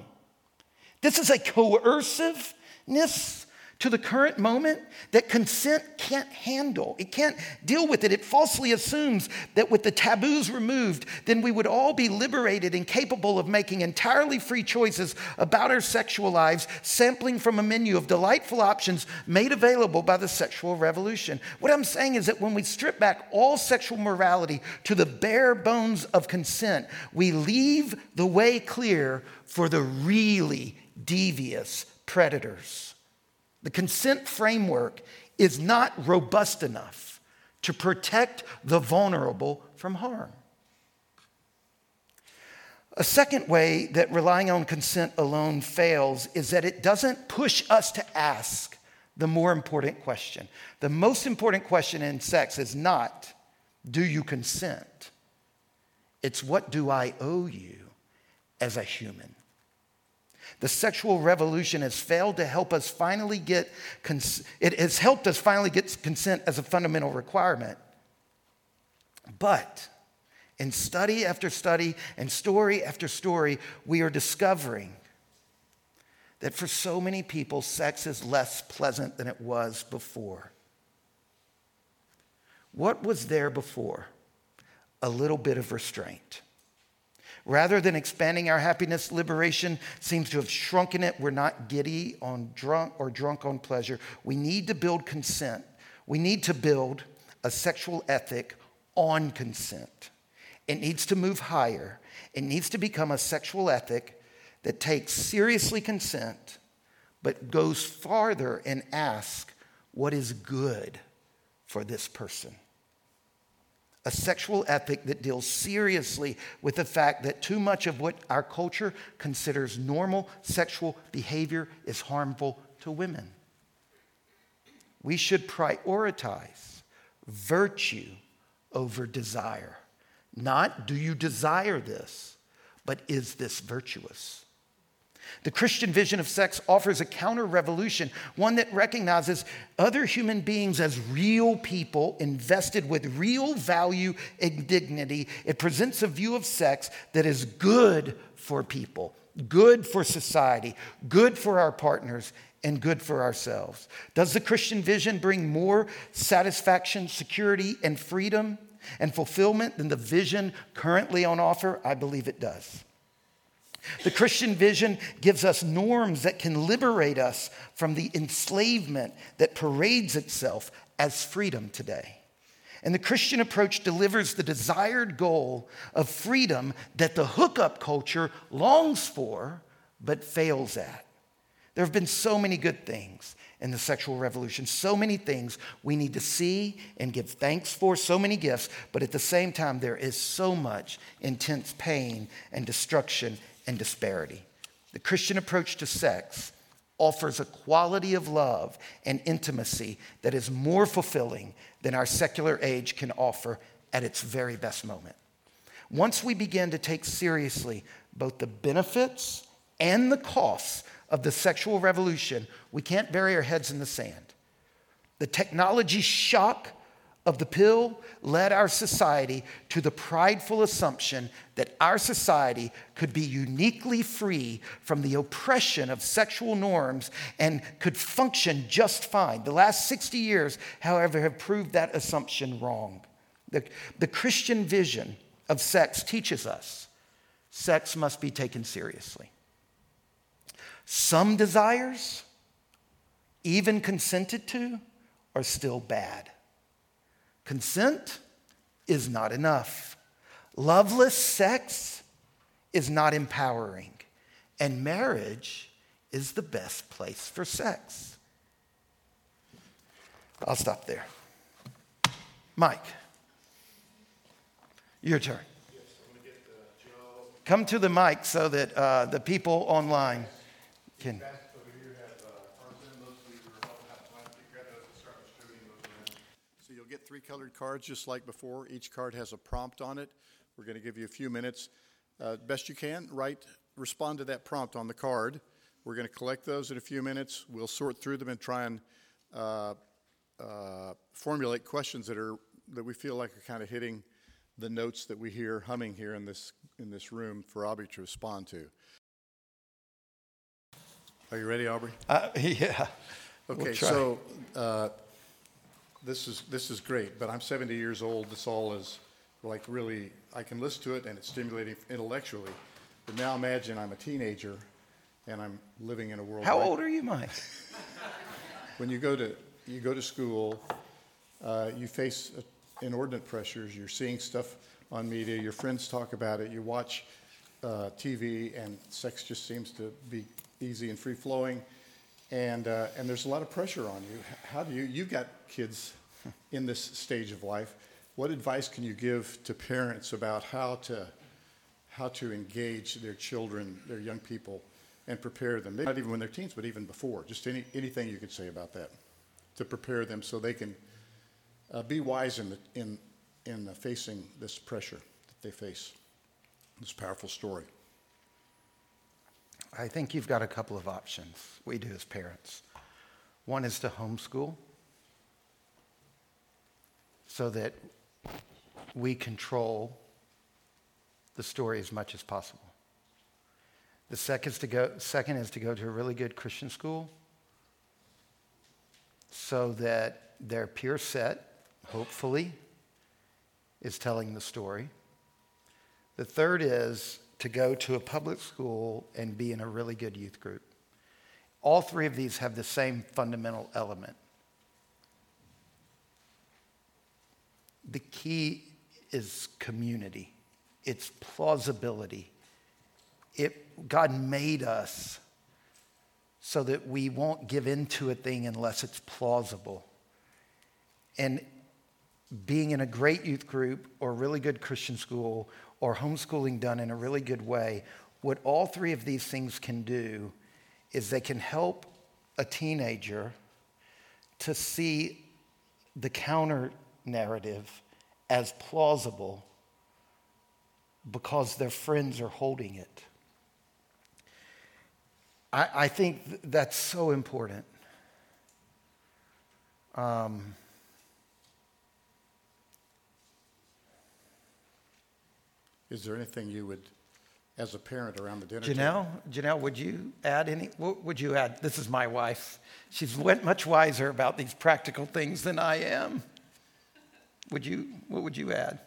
Speaker 1: This is a coerciveness to the current moment that consent can't handle. It can't deal with it. It falsely assumes that with the taboos removed, then we would all be liberated and capable of making entirely free choices about our sexual lives, sampling from a menu of delightful options made available by the sexual revolution. What I'm saying is that when we strip back all sexual morality to the bare bones of consent, we leave the way clear for the really devious predators. The consent framework is not robust enough to protect the vulnerable from harm. A second way that relying on consent alone fails is that it doesn't push us to ask the more important question. The most important question in sex is not, do you consent? It's what do I owe you as a human? The sexual revolution has failed to help us finally get, cons- it has helped us finally get consent as a fundamental requirement. But in study after study and story after story, we are discovering that for so many people, sex is less pleasant than it was before. What was there before? A little bit of restraint. Rather than expanding our happiness, liberation seems to have shrunken it. We're not giddy on drunk or drunk on pleasure. We need to build consent. We need to build a sexual ethic on consent. It needs to move higher. It needs to become a sexual ethic that takes seriously consent, but goes farther and asks what is good for this person a sexual ethic that deals seriously with the fact that too much of what our culture considers normal sexual behavior is harmful to women. We should prioritize virtue over desire. Not do you desire this, but is this virtuous? The Christian vision of sex offers a counter revolution, one that recognizes other human beings as real people invested with real value and dignity. It presents a view of sex that is good for people, good for society, good for our partners, and good for ourselves. Does the Christian vision bring more satisfaction, security, and freedom and fulfillment than the vision currently on offer? I believe it does. The Christian vision gives us norms that can liberate us from the enslavement that parades itself as freedom today. And the Christian approach delivers the desired goal of freedom that the hookup culture longs for but fails at. There have been so many good things in the sexual revolution, so many things we need to see and give thanks for, so many gifts, but at the same time, there is so much intense pain and destruction and disparity. The Christian approach to sex offers a quality of love and intimacy that is more fulfilling than our secular age can offer at its very best moment. Once we begin to take seriously both the benefits and the costs of the sexual revolution, we can't bury our heads in the sand. The technology shock of the pill led our society to the prideful assumption that our society could be uniquely free from the oppression of sexual norms and could function just fine. The last 60 years, however, have proved that assumption wrong. The, the Christian vision of sex teaches us sex must be taken seriously. Some desires, even consented to, are still bad. Consent is not enough. Loveless sex is not empowering. And marriage is the best place for sex. I'll stop there. Mike, your turn. Come to the mic so that uh, the people online can.
Speaker 2: three colored cards just like before. Each card has a prompt on it. We're going to give you a few minutes. Uh, best you can, write, respond to that prompt on the card. We're going to collect those in a few minutes. We'll sort through them and try and uh, uh, formulate questions that are that we feel like are kind of hitting the notes that we hear humming here in this in this room for Aubrey to respond to. Are you ready, Aubrey?
Speaker 1: Uh, yeah.
Speaker 2: Okay, we'll so uh, this is this is great, but I'm 70 years old. This all is like really I can listen to it and it's stimulating intellectually. But now imagine I'm a teenager and I'm living in a world.
Speaker 1: How old are you, Mike?
Speaker 2: when you go to you go to school, uh, you face inordinate pressures. You're seeing stuff on media. Your friends talk about it. You watch uh, TV, and sex just seems to be easy and free flowing and uh, and there's a lot of pressure on you. How do you you've got kids in this stage of life? What advice can you give to parents about how to how to engage their children, their young people, and prepare them? Maybe not even when they're teens, but even before. Just any anything you could say about that to prepare them so they can uh, be wise in the, in in facing this pressure that they face. This powerful story.
Speaker 1: I think you've got a couple of options. We do as parents. One is to homeschool so that we control the story as much as possible. The second is to go, second is to go to a really good Christian school so that their peer set, hopefully, is telling the story. The third is to go to a public school and be in a really good youth group. All three of these have the same fundamental element. The key is community, it's plausibility. It, God made us so that we won't give into a thing unless it's plausible. And being in a great youth group or really good Christian school or homeschooling done in a really good way, what all three of these things can do is they can help a teenager to see the counter narrative as plausible because their friends are holding it. I, I think th- that's so important. Um,
Speaker 2: Is there anything you would, as a parent around the dinner table?
Speaker 1: Janelle, Janelle, would you add any? What would you add? This is my wife. She's much wiser about these practical things than I am. Would you? What would you add?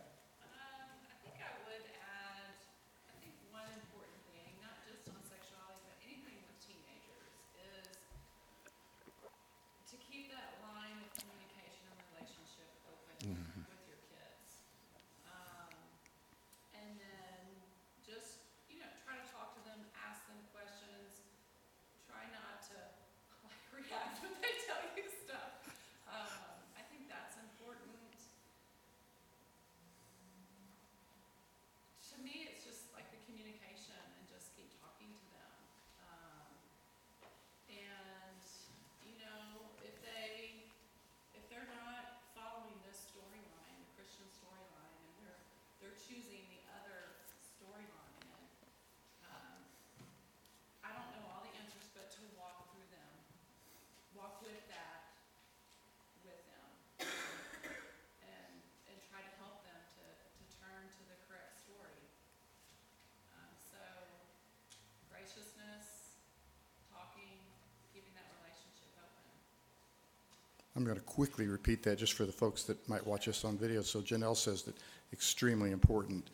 Speaker 2: I'm going to quickly repeat that just for the folks that might watch us on video. So Janelle says that extremely important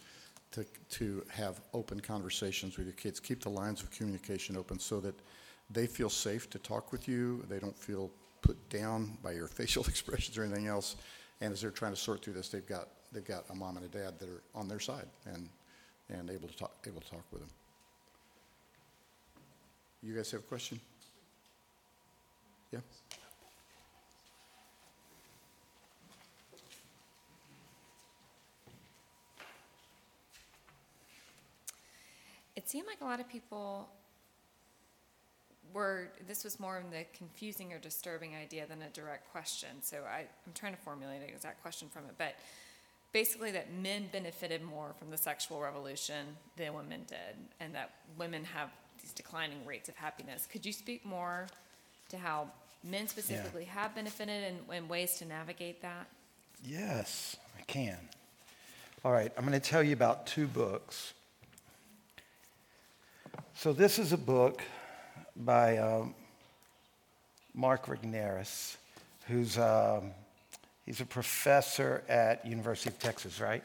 Speaker 2: to, to have open conversations with your kids. Keep the lines of communication open so that they feel safe to talk with you. They don't feel put down by your facial expressions or anything else. And as they're trying to sort through this, they've got they've got a mom and a dad that are on their side and and able to talk able to talk with them. You guys have a question? Yeah.
Speaker 3: It seemed like a lot of people were, this was more of the confusing or disturbing idea than a direct question. So I, I'm trying to formulate an exact question from it. But basically, that men benefited more from the sexual revolution than women did, and that women have these declining rates of happiness. Could you speak more to how men specifically yeah. have benefited and, and ways to navigate that?
Speaker 1: Yes, I can. All right, I'm going to tell you about two books so, this is a book by uh, Mark Regnerus, who's um, he's a professor at University of Texas, right?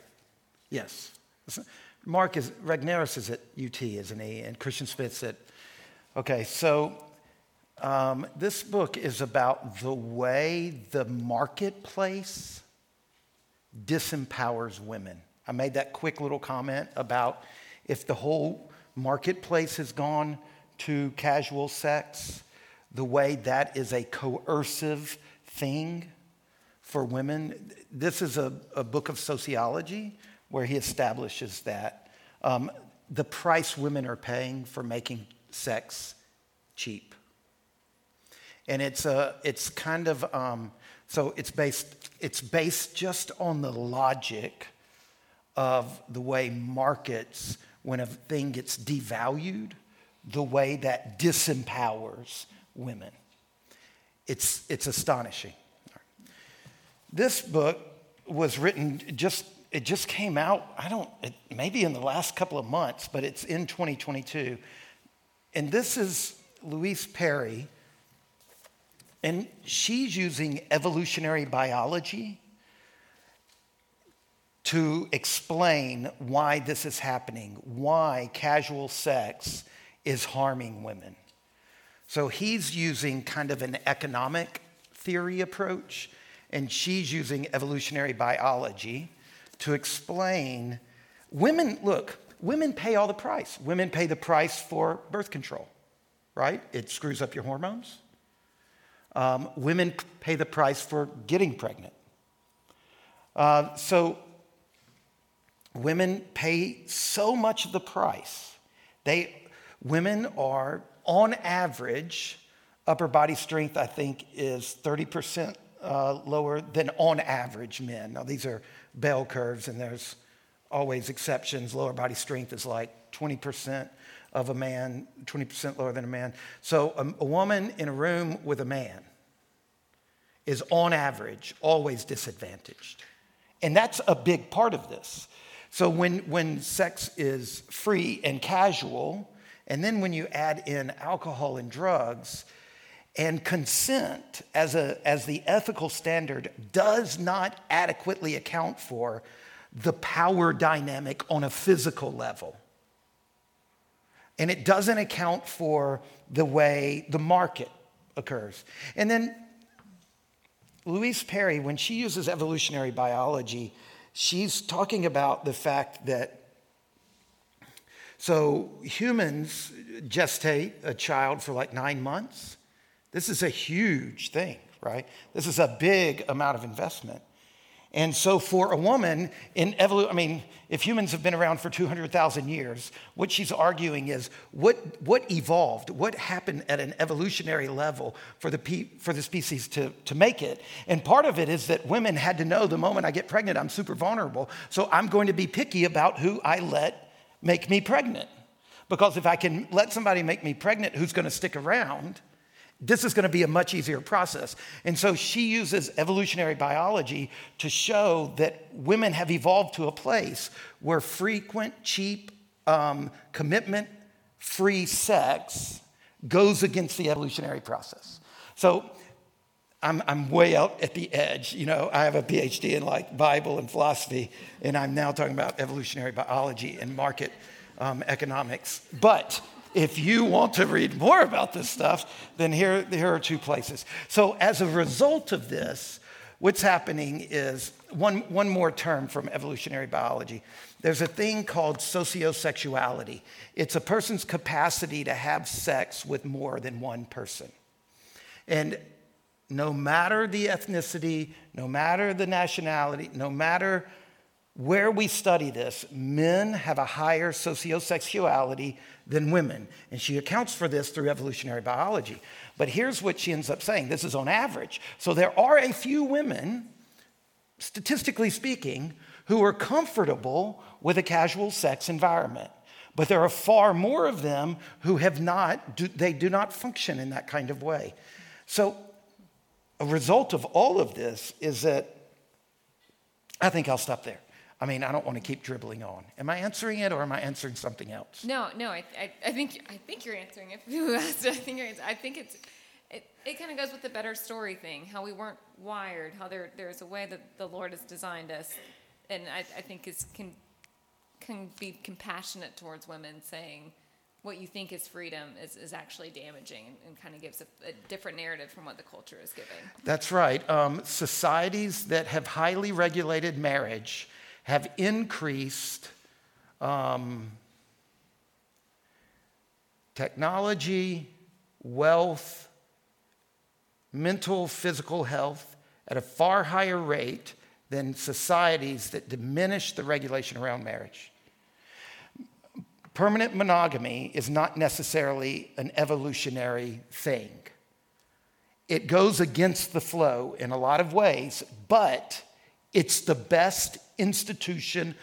Speaker 1: Yes. Mark is Regnerus is at UT, isn't he? And Christian Smith's at. Okay, so um, this book is about the way the marketplace disempowers women. I made that quick little comment about if the whole marketplace has gone to casual sex, the way that is a coercive thing for women. This is a, a book of sociology where he establishes that. Um, the price women are paying for making sex cheap. And it's, a, it's kind of, um, so it's based, it's based just on the logic of the way markets when a thing gets devalued, the way that disempowers women. It's, it's astonishing. This book was written just, it just came out, I don't, it, maybe in the last couple of months, but it's in 2022. And this is Louise Perry, and she's using evolutionary biology to explain why this is happening, why casual sex is harming women. So he's using kind of an economic theory approach, and she's using evolutionary biology to explain women, look, women pay all the price. Women pay the price for birth control, right? It screws up your hormones. Um, women pay the price for getting pregnant. Uh, so women pay so much of the price. They, women are, on average, upper body strength, I think, is 30% uh, lower than on average men. Now, these are bell curves, and there's always exceptions. Lower body strength is like 20% of a man, 20% lower than a man. So, a, a woman in a room with a man is, on average, always disadvantaged. And that's a big part of this. So when, when sex is free and casual, and then when you add in alcohol and drugs, and consent as, a, as the ethical standard does not adequately account for the power dynamic on a physical level. And it doesn't account for the way the market occurs. And then Louise Perry, when she uses evolutionary biology, she's talking about the fact that so humans gestate a child for like nine months. This is a huge thing, right? This is a big amount of investment. And so, for a woman in evolution, I mean, if humans have been around for 200,000 years, what she's arguing is what, what evolved, what happened at an evolutionary level for the, pe- for the species to, to make it. And part of it is that women had to know the moment I get pregnant, I'm super vulnerable. So, I'm going to be picky about who I let make me pregnant. Because if I can let somebody make me pregnant who's going to stick around, this is going to be a much easier process. And so she uses evolutionary biology to show that women have evolved to a place where frequent, cheap, um, commitment free sex goes against the evolutionary process. So I'm, I'm way out at the edge. You know, I have a PhD in like Bible and philosophy, and I'm now talking about evolutionary biology and market um, economics. But if you want to read more about this stuff, then here, here are two places. So, as a result of this, what's happening is one, one more term from evolutionary biology. There's a thing called sociosexuality. It's a person's capacity to have sex with more than one person. And no matter the ethnicity, no matter the nationality, no matter where we study this, men have a higher sociosexuality than women. And she accounts for this through evolutionary biology. But here's what she ends up saying this is on average. So there are a few women, statistically speaking, who are comfortable with a casual sex environment. But there are far more of them who have not, they do not function in that kind of way. So a result of all of this is that I think I'll stop there. I mean, I don't want to keep dribbling on. Am I answering it or am I answering something else?
Speaker 3: No, no, I, I, I think I think you're answering it. I think you're I think it's it, it kind of goes with the better story thing, how we weren't wired, how there there's a way that the Lord has designed us, and I, I think is can can be compassionate towards women, saying what you think is freedom is, is actually damaging and, and kind of gives a, a, different narrative from what the culture is giving.
Speaker 1: That's right. Um, societies that have highly regulated marriage have increased um, technology, wealth, mental, physical health at a far higher rate than societies that diminish the regulation around marriage. Permanent monogamy is not necessarily an evolutionary thing. It goes against the flow in a lot of ways, but it's the best institution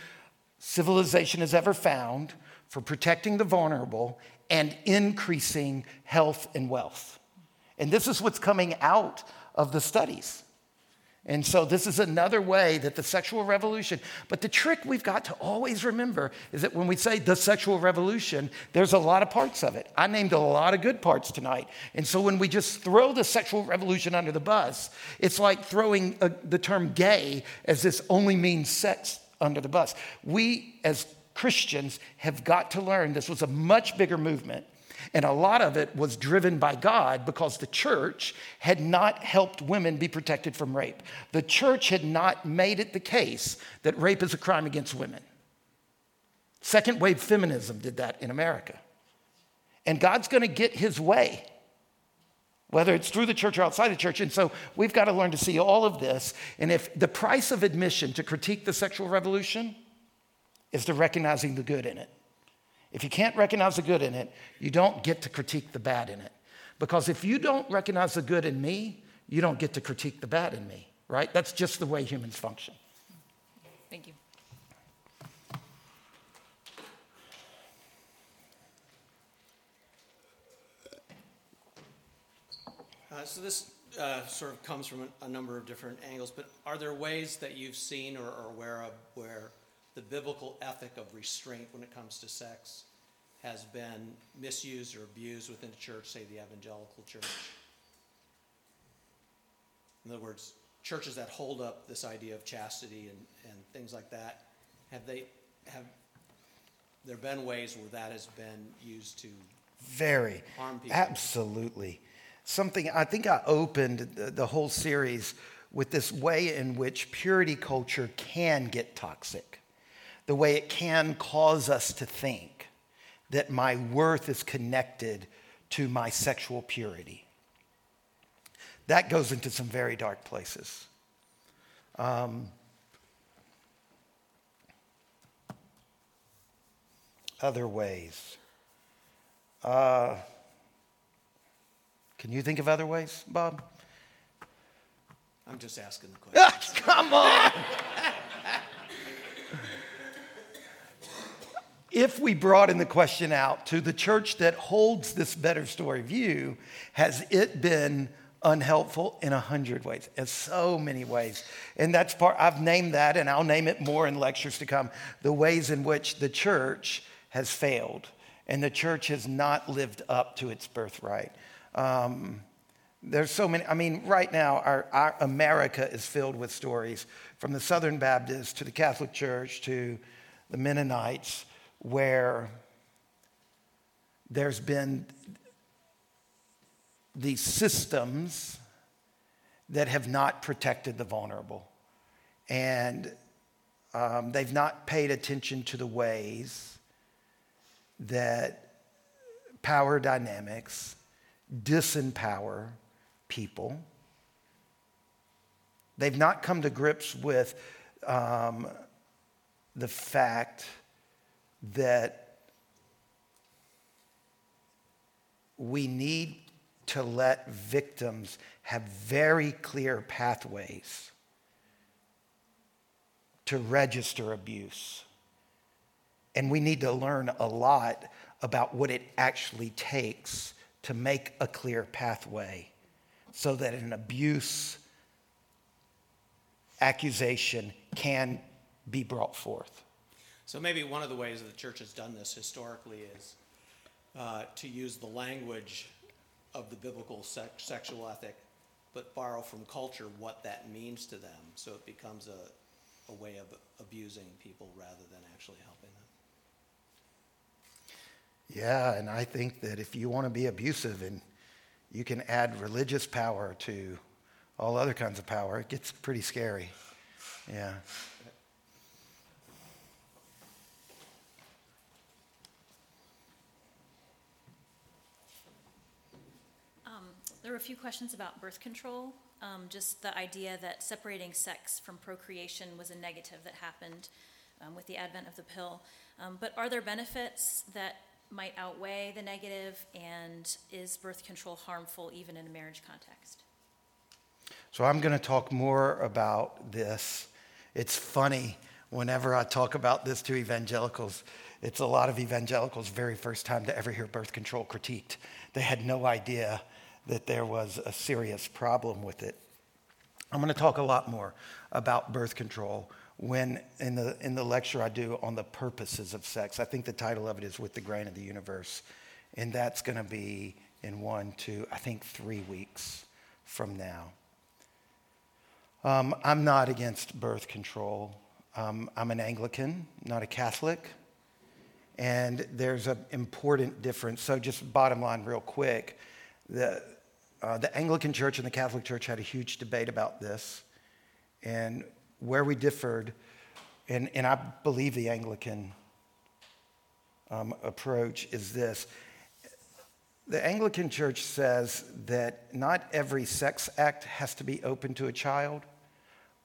Speaker 1: civilization has ever found for protecting the vulnerable and increasing health and wealth. And this is what's coming out of the studies. And so, this is another way that the sexual revolution, but the trick we've got to always remember is that when we say the sexual revolution, there's a lot of parts of it. I named a lot of good parts tonight. And so, when we just throw the sexual revolution under the bus, it's like throwing a, the term gay as this only means sex under the bus. We, as Christians, have got to learn this was a much bigger movement. And a lot of it was driven by God because the church had not helped women be protected from rape. The church had not made it the case that rape is a crime against women. Second wave feminism did that in America. And God's going to get his way, whether it's through the church or outside the church. And so we've got to learn to see all of this. And if the price of admission to critique the sexual revolution is to recognizing the good in it. If you can't recognize the good in it, you don't get to critique the bad in it. Because if you don't recognize the good in me, you don't get to critique the bad in me, right? That's just the way humans function.
Speaker 3: Thank you.
Speaker 4: Uh, so this uh, sort of comes from a, a, number of different angles, but are there ways that you've seen or are aware of where the biblical ethic of restraint when it comes to sex has been misused or abused within the church, say the evangelical church? In other words, churches that hold up this idea of chastity and, and things like that, have they have there been ways where that has been used to
Speaker 1: very
Speaker 4: harm people?
Speaker 1: Absolutely something I think I opened the, the whole series with this way in which purity culture can get toxic, the way it can cause us to think that my worth is connected to my sexual purity. That goes into some very dark places. Um, other ways. Uh, can you think of other ways, Bob?
Speaker 4: I'm just asking the question.
Speaker 1: Come on. If we broaden the question out to the church that holds this better story view, has it been unhelpful in a hundred ways, in so many ways? And that's part, I've named that, and I'll name it more in lectures to come the ways in which the church has failed and the church has not lived up to its birthright. Um, there's so many. I mean, right now, our, our, America is filled with stories from the Southern Baptists to the Catholic Church to the Mennonites, where there's been these systems that have not protected the vulnerable. And um, they've not paid attention to the ways that power dynamics disempower people. They've not come to grips with um, the fact that we need to let victims have very clear pathways to register abuse. And we need to learn a lot about what it actually takes to make a clear pathway so that an abuse accusation can be brought forth.
Speaker 4: So, maybe one of the ways that the church has done this historically is uh, to use the language of the biblical sex- sexual ethic, but borrow from culture what that means to them. So it becomes a, a way of abusing people rather than actually helping them.
Speaker 1: Yeah, and I think that if you want to be abusive and you can add religious power to all other kinds of power, it gets pretty scary. Yeah.
Speaker 5: Um, there were a few questions about birth control. Um, just the idea that separating sex from procreation was a negative that happened um, with the advent of the pill. Um, but are there benefits that might outweigh the negative, and is birth control harmful even in a marriage context?
Speaker 1: So I'm going to talk more about this. It's funny whenever I talk about this to evangelicals. It's a lot of evangelicals' very first time to ever hear birth control critiqued. They had no idea that there was a serious problem with it. I'm going to talk a lot more about birth control when in the, in the lecture I do on the purposes of sex. I think the title of it is With the Grain of the Universe. And that's going to be in one, two, I think three weeks from now. Um, I'm not against birth control. Um, I'm an Anglican, not a Catholic. And there's an important difference. So, just bottom line, real quick the, uh, the Anglican Church and the Catholic Church had a huge debate about this. And where we differed, and, and I believe the Anglican um, approach is this the Anglican Church says that not every sex act has to be open to a child,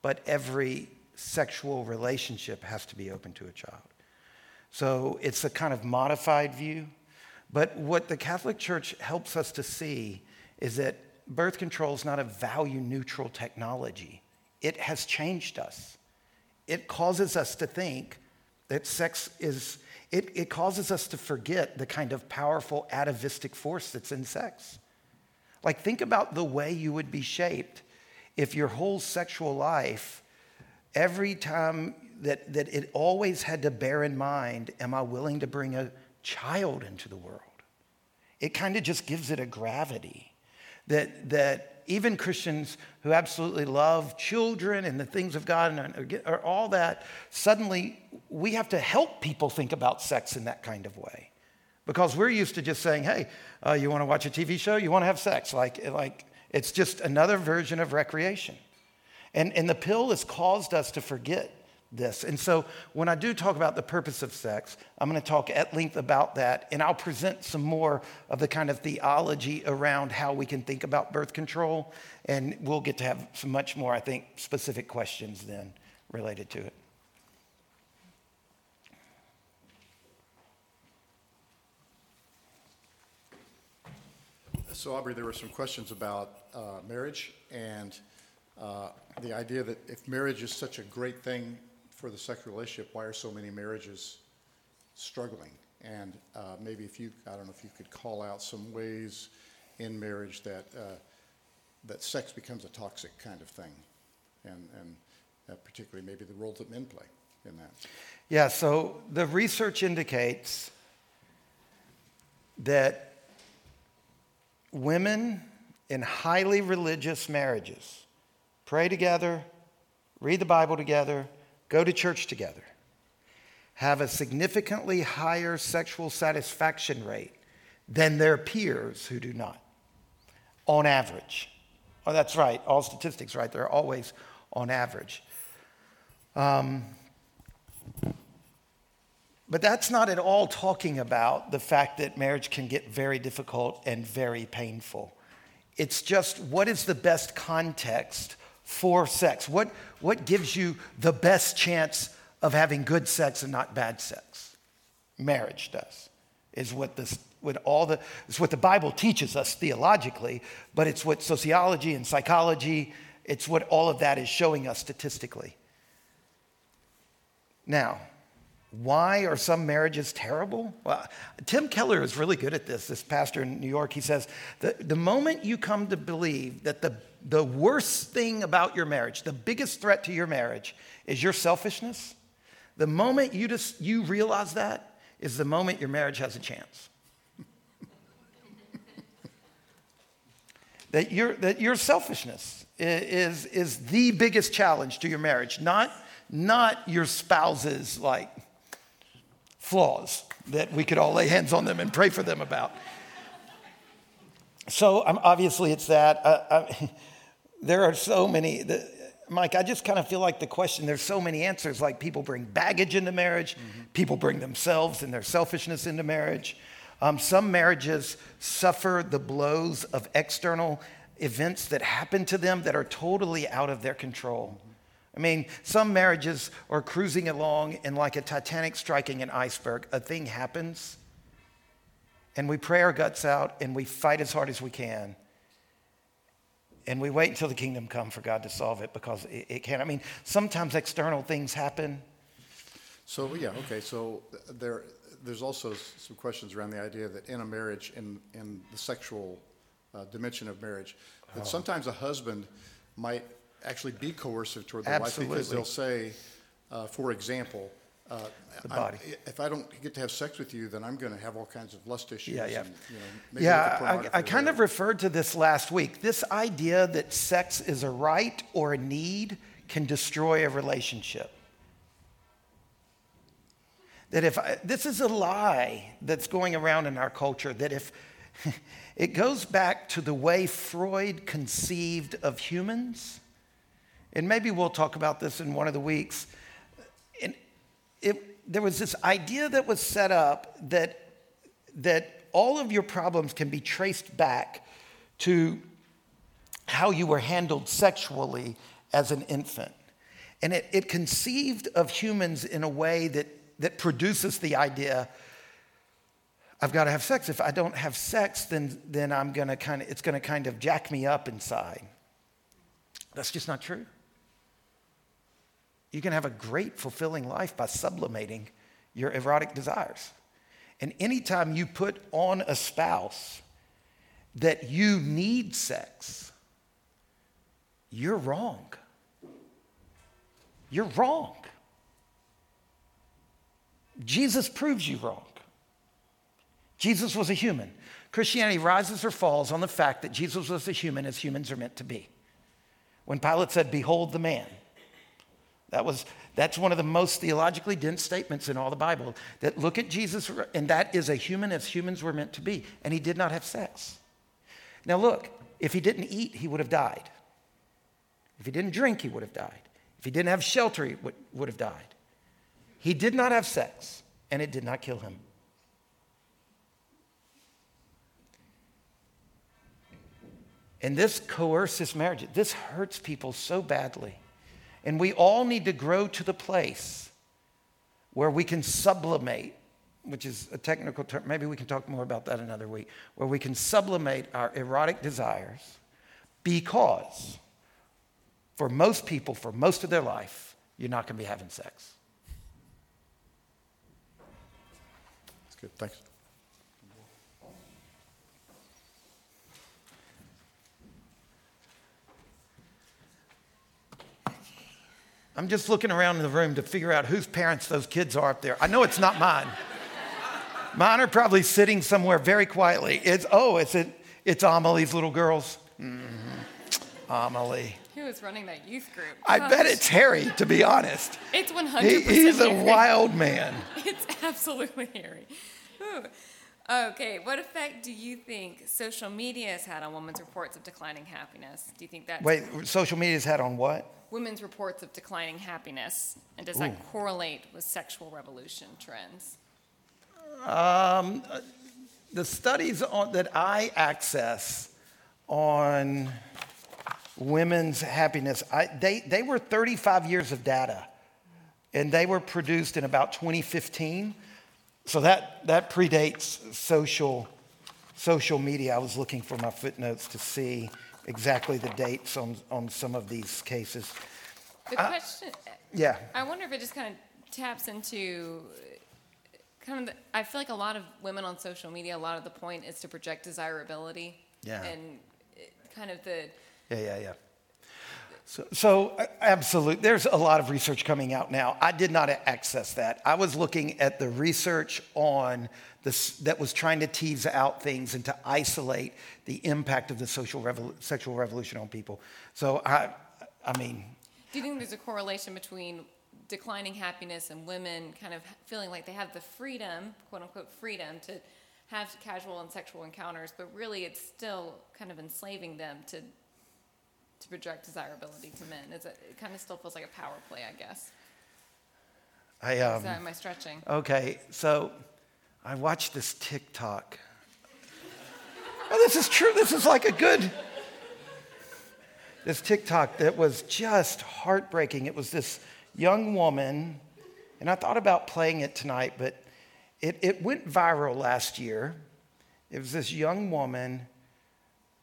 Speaker 1: but every sexual relationship has to be open to a child. So it's a kind of modified view. But what the Catholic Church helps us to see is that birth control is not a value neutral technology. It has changed us. It causes us to think that sex is, it, it causes us to forget the kind of powerful atavistic force that's in sex. Like, think about the way you would be shaped if your whole sexual life, every time that, that it always had to bear in mind, am I willing to bring a child into the world? It kind of just gives it a gravity that, that even Christians who absolutely love children and the things of God and or all that, suddenly we have to help people think about sex in that kind of way. Because we're used to just saying, hey, uh, you want to watch a TV show? You want to have sex? Like, like it's just another version of recreation. And, and the pill has caused us to forget this. And so when I do talk about the purpose of sex, I'm going to talk at length about that, and I'll present some more of the kind of theology around how we can think about birth control, and we'll get to have some much more, I think, specific questions then related to it.
Speaker 2: So, Aubrey, there were some questions about uh, marriage and uh, the idea that if marriage is such a great thing for the sexual relationship, why are so many marriages struggling? And uh, maybe if you, I don't know if you could call out some ways in marriage that, uh, that sex becomes a toxic kind of thing, and, and uh, particularly maybe the role that men play in that.
Speaker 1: Yeah, so the research indicates that women in highly religious marriages pray together, read the Bible together, go to church together, have a significantly higher sexual satisfaction rate than their peers who do not, on average. Oh, that's right, all statistics, right? They're always on average. Um, but that's not at all talking about the fact that marriage can get very difficult and very painful. It's just what is the best context for sex? What, what gives you the best chance of having good sex and not bad sex? Marriage does, is what this what all the it's what the Bible teaches us theologically, but it's what sociology and psychology, it's what all of that is showing us statistically. Now, why are some marriages terrible? Well, Tim Keller is really good at this, this pastor in New York. He says, the, the moment you come to believe that the the worst thing about your marriage, the biggest threat to your marriage is your selfishness. The moment you just you realize that is the moment your marriage has a chance. that your that your selfishness is is the biggest challenge to your marriage, not not your spouse's like flaws that we could all lay hands on them and pray for them about. So um, obviously it's that. Uh, I, there are so many. The, Mike, I just kind of feel like the question, there's so many answers. Like people bring baggage into marriage, mm-hmm. people bring themselves and their selfishness into marriage. Um, some marriages suffer the blows of external events that happen to them that are totally out of their control. I mean, some marriages are cruising along and like a Titanic striking an iceberg, a thing happens, and we pray our guts out and we fight as hard as we can and we wait until the kingdom come for God to solve it because it, it can't. I mean, sometimes external things happen.
Speaker 2: So yeah, okay. So there, there's also some questions around the idea that in a marriage, in in the sexual uh, dimension of marriage, that oh. sometimes a husband might actually be coercive toward the wife because they'll say, uh, for example, uh,
Speaker 1: the body.
Speaker 2: if I don't get to have sex with you, then I'm going to have all kinds of lust issues.
Speaker 1: Yeah, yeah.
Speaker 2: And, you
Speaker 1: know, yeah, I, I kind of referred to this last week. This idea that sex is a right or a need can destroy a relationship. that if I, this is a lie that's going around in our culture, that if it goes back to the way Freud conceived of humans, and maybe we'll talk about this in one of the weeks. And it, there was this idea that was set up that, that all of your problems can be traced back to how you were handled sexually as an infant. And it, it conceived of humans in a way that, that produces the idea I've got to have sex. If I don't have sex, then, then I'm gonna kind of, it's gonna kind of jack me up inside. That's just not true. You can have a great, fulfilling life by sublimating your erotic desires. And anytime you put on a spouse that you need sex, you're wrong. You're wrong. Jesus proves you wrong. Jesus was a human. Christianity rises or falls on the fact that Jesus was a human as humans are meant to be. When Pilate said, Behold the man, that was, that's one of the most theologically dense statements in all the Bible. That look at Jesus, and that is a human as humans were meant to be. And he did not have sex. Now, look, if he didn't eat, he would have died. If he didn't drink, he would have died. If he didn't have shelter, he would, would have died. He did not have sex, and it did not kill him. And this coerces marriage. This hurts people so badly. And we all need to grow to the place where we can sublimate, which is a technical term. Maybe we can talk more about that another week, where we can sublimate our erotic desires because for most people, for most of their life, you're not going to be having sex.
Speaker 2: That's good. Thanks.
Speaker 1: I'm just looking around in the room to figure out whose parents those kids are up there. I know it's not mine. mine are probably sitting somewhere very quietly. It's, oh, it's, it, it's Amelie's little girls. Mm-hmm. Amelie.
Speaker 3: Who is running that youth group?
Speaker 1: I bet it's Harry, to be honest.
Speaker 3: It's 100%
Speaker 1: He, he's a
Speaker 3: Harry.
Speaker 1: wild man.
Speaker 3: It's absolutely Harry. Ooh. Okay, what effect do you think social media has had on women's reports of declining happiness? Do you think that
Speaker 1: Wait, social media's had on what?
Speaker 3: women's reports of declining happiness, and does that correlate with sexual revolution trends?
Speaker 1: Um, the studies on, that I access on women's happiness, I, they, they were 35 years of data, and they were produced in about 2015. So that, that predates social, social media. I was looking for my footnotes to see exactly the dates on, on some of these cases.
Speaker 3: The question,
Speaker 1: Yeah.
Speaker 3: I wonder if it just kind of taps into kind of, the, I feel like a lot of women on social media, a lot of the point is to project desirability.
Speaker 1: Yeah.
Speaker 3: And eh, kind of the,
Speaker 1: Yeah, yeah, yeah. So, so uh, absolutely, there's a lot of research coming out now. I did not access that. I was looking at the research on this that was trying to tease out things and to isolate the impact of the social revol- sexual revolution on people. So I, I mean,
Speaker 3: do you think there's a correlation between declining happiness and women kind of feeling like they have the freedom, quote unquote freedom, to have casual and sexual encounters, but really it's still kind of enslaving them to to project desirability to men? Is it, it kind of still feels like a power play, I guess.
Speaker 1: I
Speaker 3: Is
Speaker 1: um,
Speaker 3: that, am I stretching?
Speaker 1: okay. So I watched this TikTok. Oh, this is true. This is like a good. This TikTok that was just heartbreaking. It was this young woman, and I thought about playing it tonight, but it, it went viral last year. It was this young woman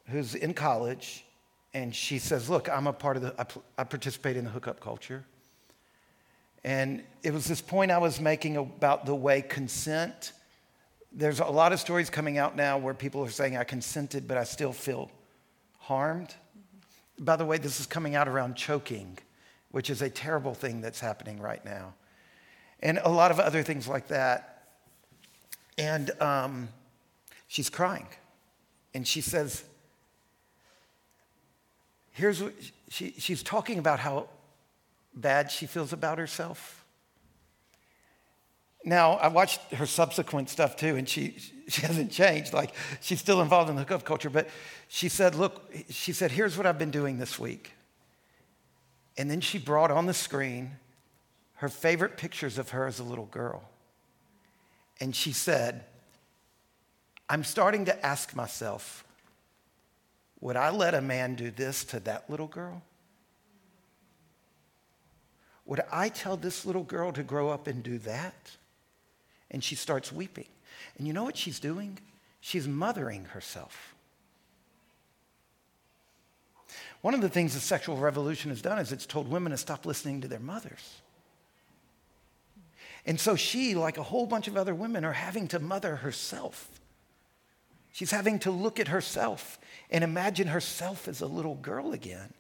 Speaker 1: who's in college, and she says, Look, I'm a part of the, I, I participate in the hookup culture. And it was this point I was making about the way consent, there's a lot of stories coming out now where people are saying, I consented, but I still feel harmed. By the way, this is coming out around choking, which is a terrible thing that's happening right now. And a lot of other things like that. And um, she's crying. And she says, Here's what she, she's talking about how bad she feels about herself. now I watched her subsequent stuff too, and she she hasn't changed. Like she's still involved in the hookup culture, but she said, "Look," she said, "Here's what I've been doing this week." And then she brought on the screen her favorite pictures of her as a little girl, and she said, "I'm starting to ask myself, would I let a man do this to that little girl?" Would I tell this little girl to grow up and do that? And she starts weeping. And you know what she's doing? She's mothering herself. One of the things the sexual revolution has done is it's told women to stop listening to their mothers. And so she, like a whole bunch of other women, are having to mother herself. She's having to look at herself and imagine herself as a little girl again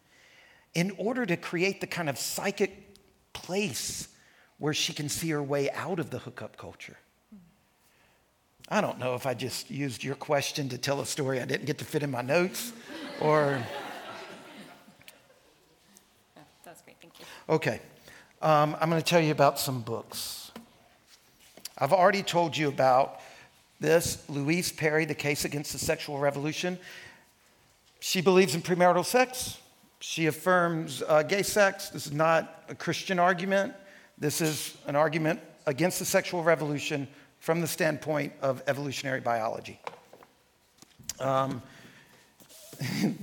Speaker 1: in order to create the kind of psychic place where she can see her way out of the hookup culture. I don't know if I just used your question to tell a story I didn't get to fit in my notes or.
Speaker 3: That's great, thank you.
Speaker 1: Okay, um, I'm going to tell you about some books. I've already told you about this Louise Perry, The Case Against the Sexual Revolution. She believes in premarital sex. She affirms uh, gay sex. This is not a Christian argument. This is an argument against the sexual revolution from the standpoint of evolutionary biology. Um,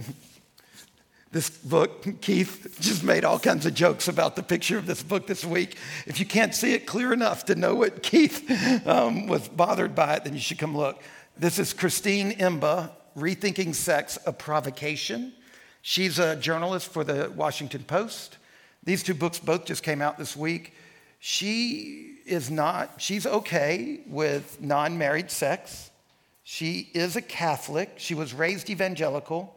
Speaker 1: this book, Keith just made all kinds of jokes about the picture of this book this week. If you can't see it clear enough to know what Keith um, was bothered by it, then you should come look. This is Christine Emba, Rethinking Sex, a Provocation. She's a journalist for the Washington Post. These two books both just came out this week. She is not, she's okay with non married sex. She is a Catholic. She was raised evangelical.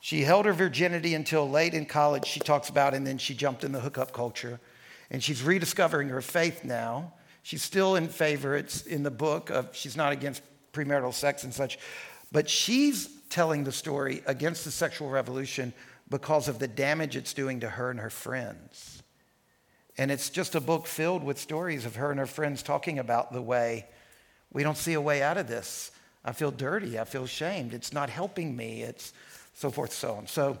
Speaker 1: She held her virginity until late in college, she talks about, and then she jumped in the hookup culture. And she's rediscovering her faith now. She's still in favor, it's in the book of, she's not against premarital sex and such, but she's telling the story against the sexual revolution because of the damage it's doing to her and her friends. And it's just a book filled with stories of her and her friends talking about the way we don't see a way out of this. I feel dirty. I feel shamed. It's not helping me. It's so forth, so on. So,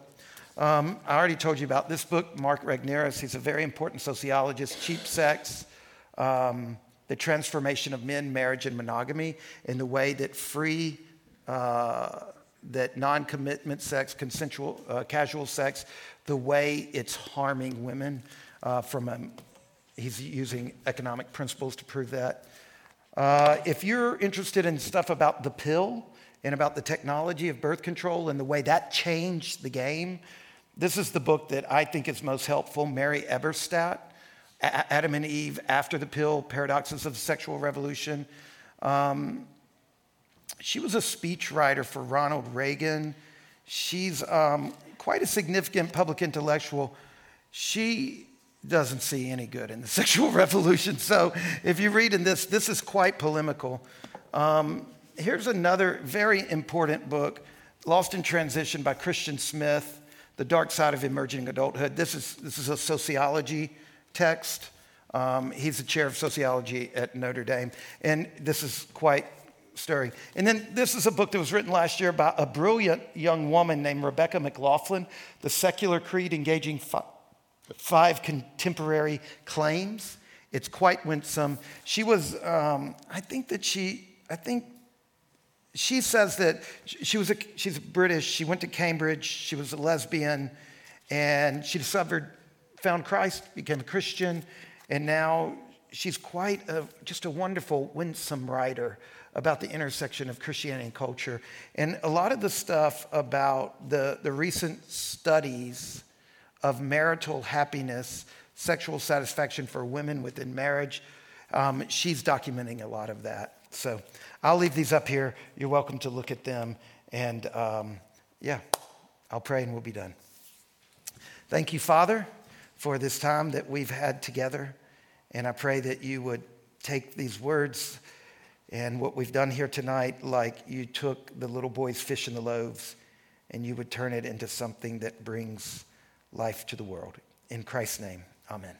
Speaker 1: um, I already told you about this book, Mark Regnerus. He's a very important sociologist, Cheap Sex, um, the transformation of men, marriage, and monogamy, in the way that free uh, that non commitment sex, consensual, uh, casual sex, the way it's harming women uh, from a, he's using economic principles to prove that. Uh, if you're interested in stuff about the pill and about the technology of birth control and the way that changed the game, this is the book that I think is most helpful Mary Eberstadt, Adam and Eve After the Pill Paradoxes of the Sexual Revolution. Um, she was a speechwriter for Ronald Reagan. She's um, quite a significant public intellectual. She doesn't see any good in the sexual revolution. So if you read in this, this is quite polemical. Um, here's another very important book, Lost in Transition by Christian Smith, The Dark Side of Emerging Adulthood. This is, this is a sociology text. Um, he's the chair of sociology at Notre Dame. And this is quite stirring. And then this is a book that was written last year by a brilliant young woman named Rebecca McLaughlin, The Secular Creed Engaging Five Contemporary Claims. It's quite winsome. She was, um, I think that she, I think she says that she was a, she's British. She went to Cambridge. She was a lesbian, and she discovered, found Christ, became a Christian, and now she's quite a, just a wonderful, winsome writer about the intersection of Christianity and culture. And a lot of the stuff about the, the recent studies of marital happiness, sexual satisfaction for women within marriage, um, she's documenting a lot of that. So I'll leave these up here. You're welcome to look at them. And um, yeah, I'll pray and we'll be done. Thank you, Father, for this time that we've had together. And I pray that you would take these words and what we've done here tonight, like you took the little boy's fish and the loaves and you would turn it into something that brings life to the world. In Christ's name, amen.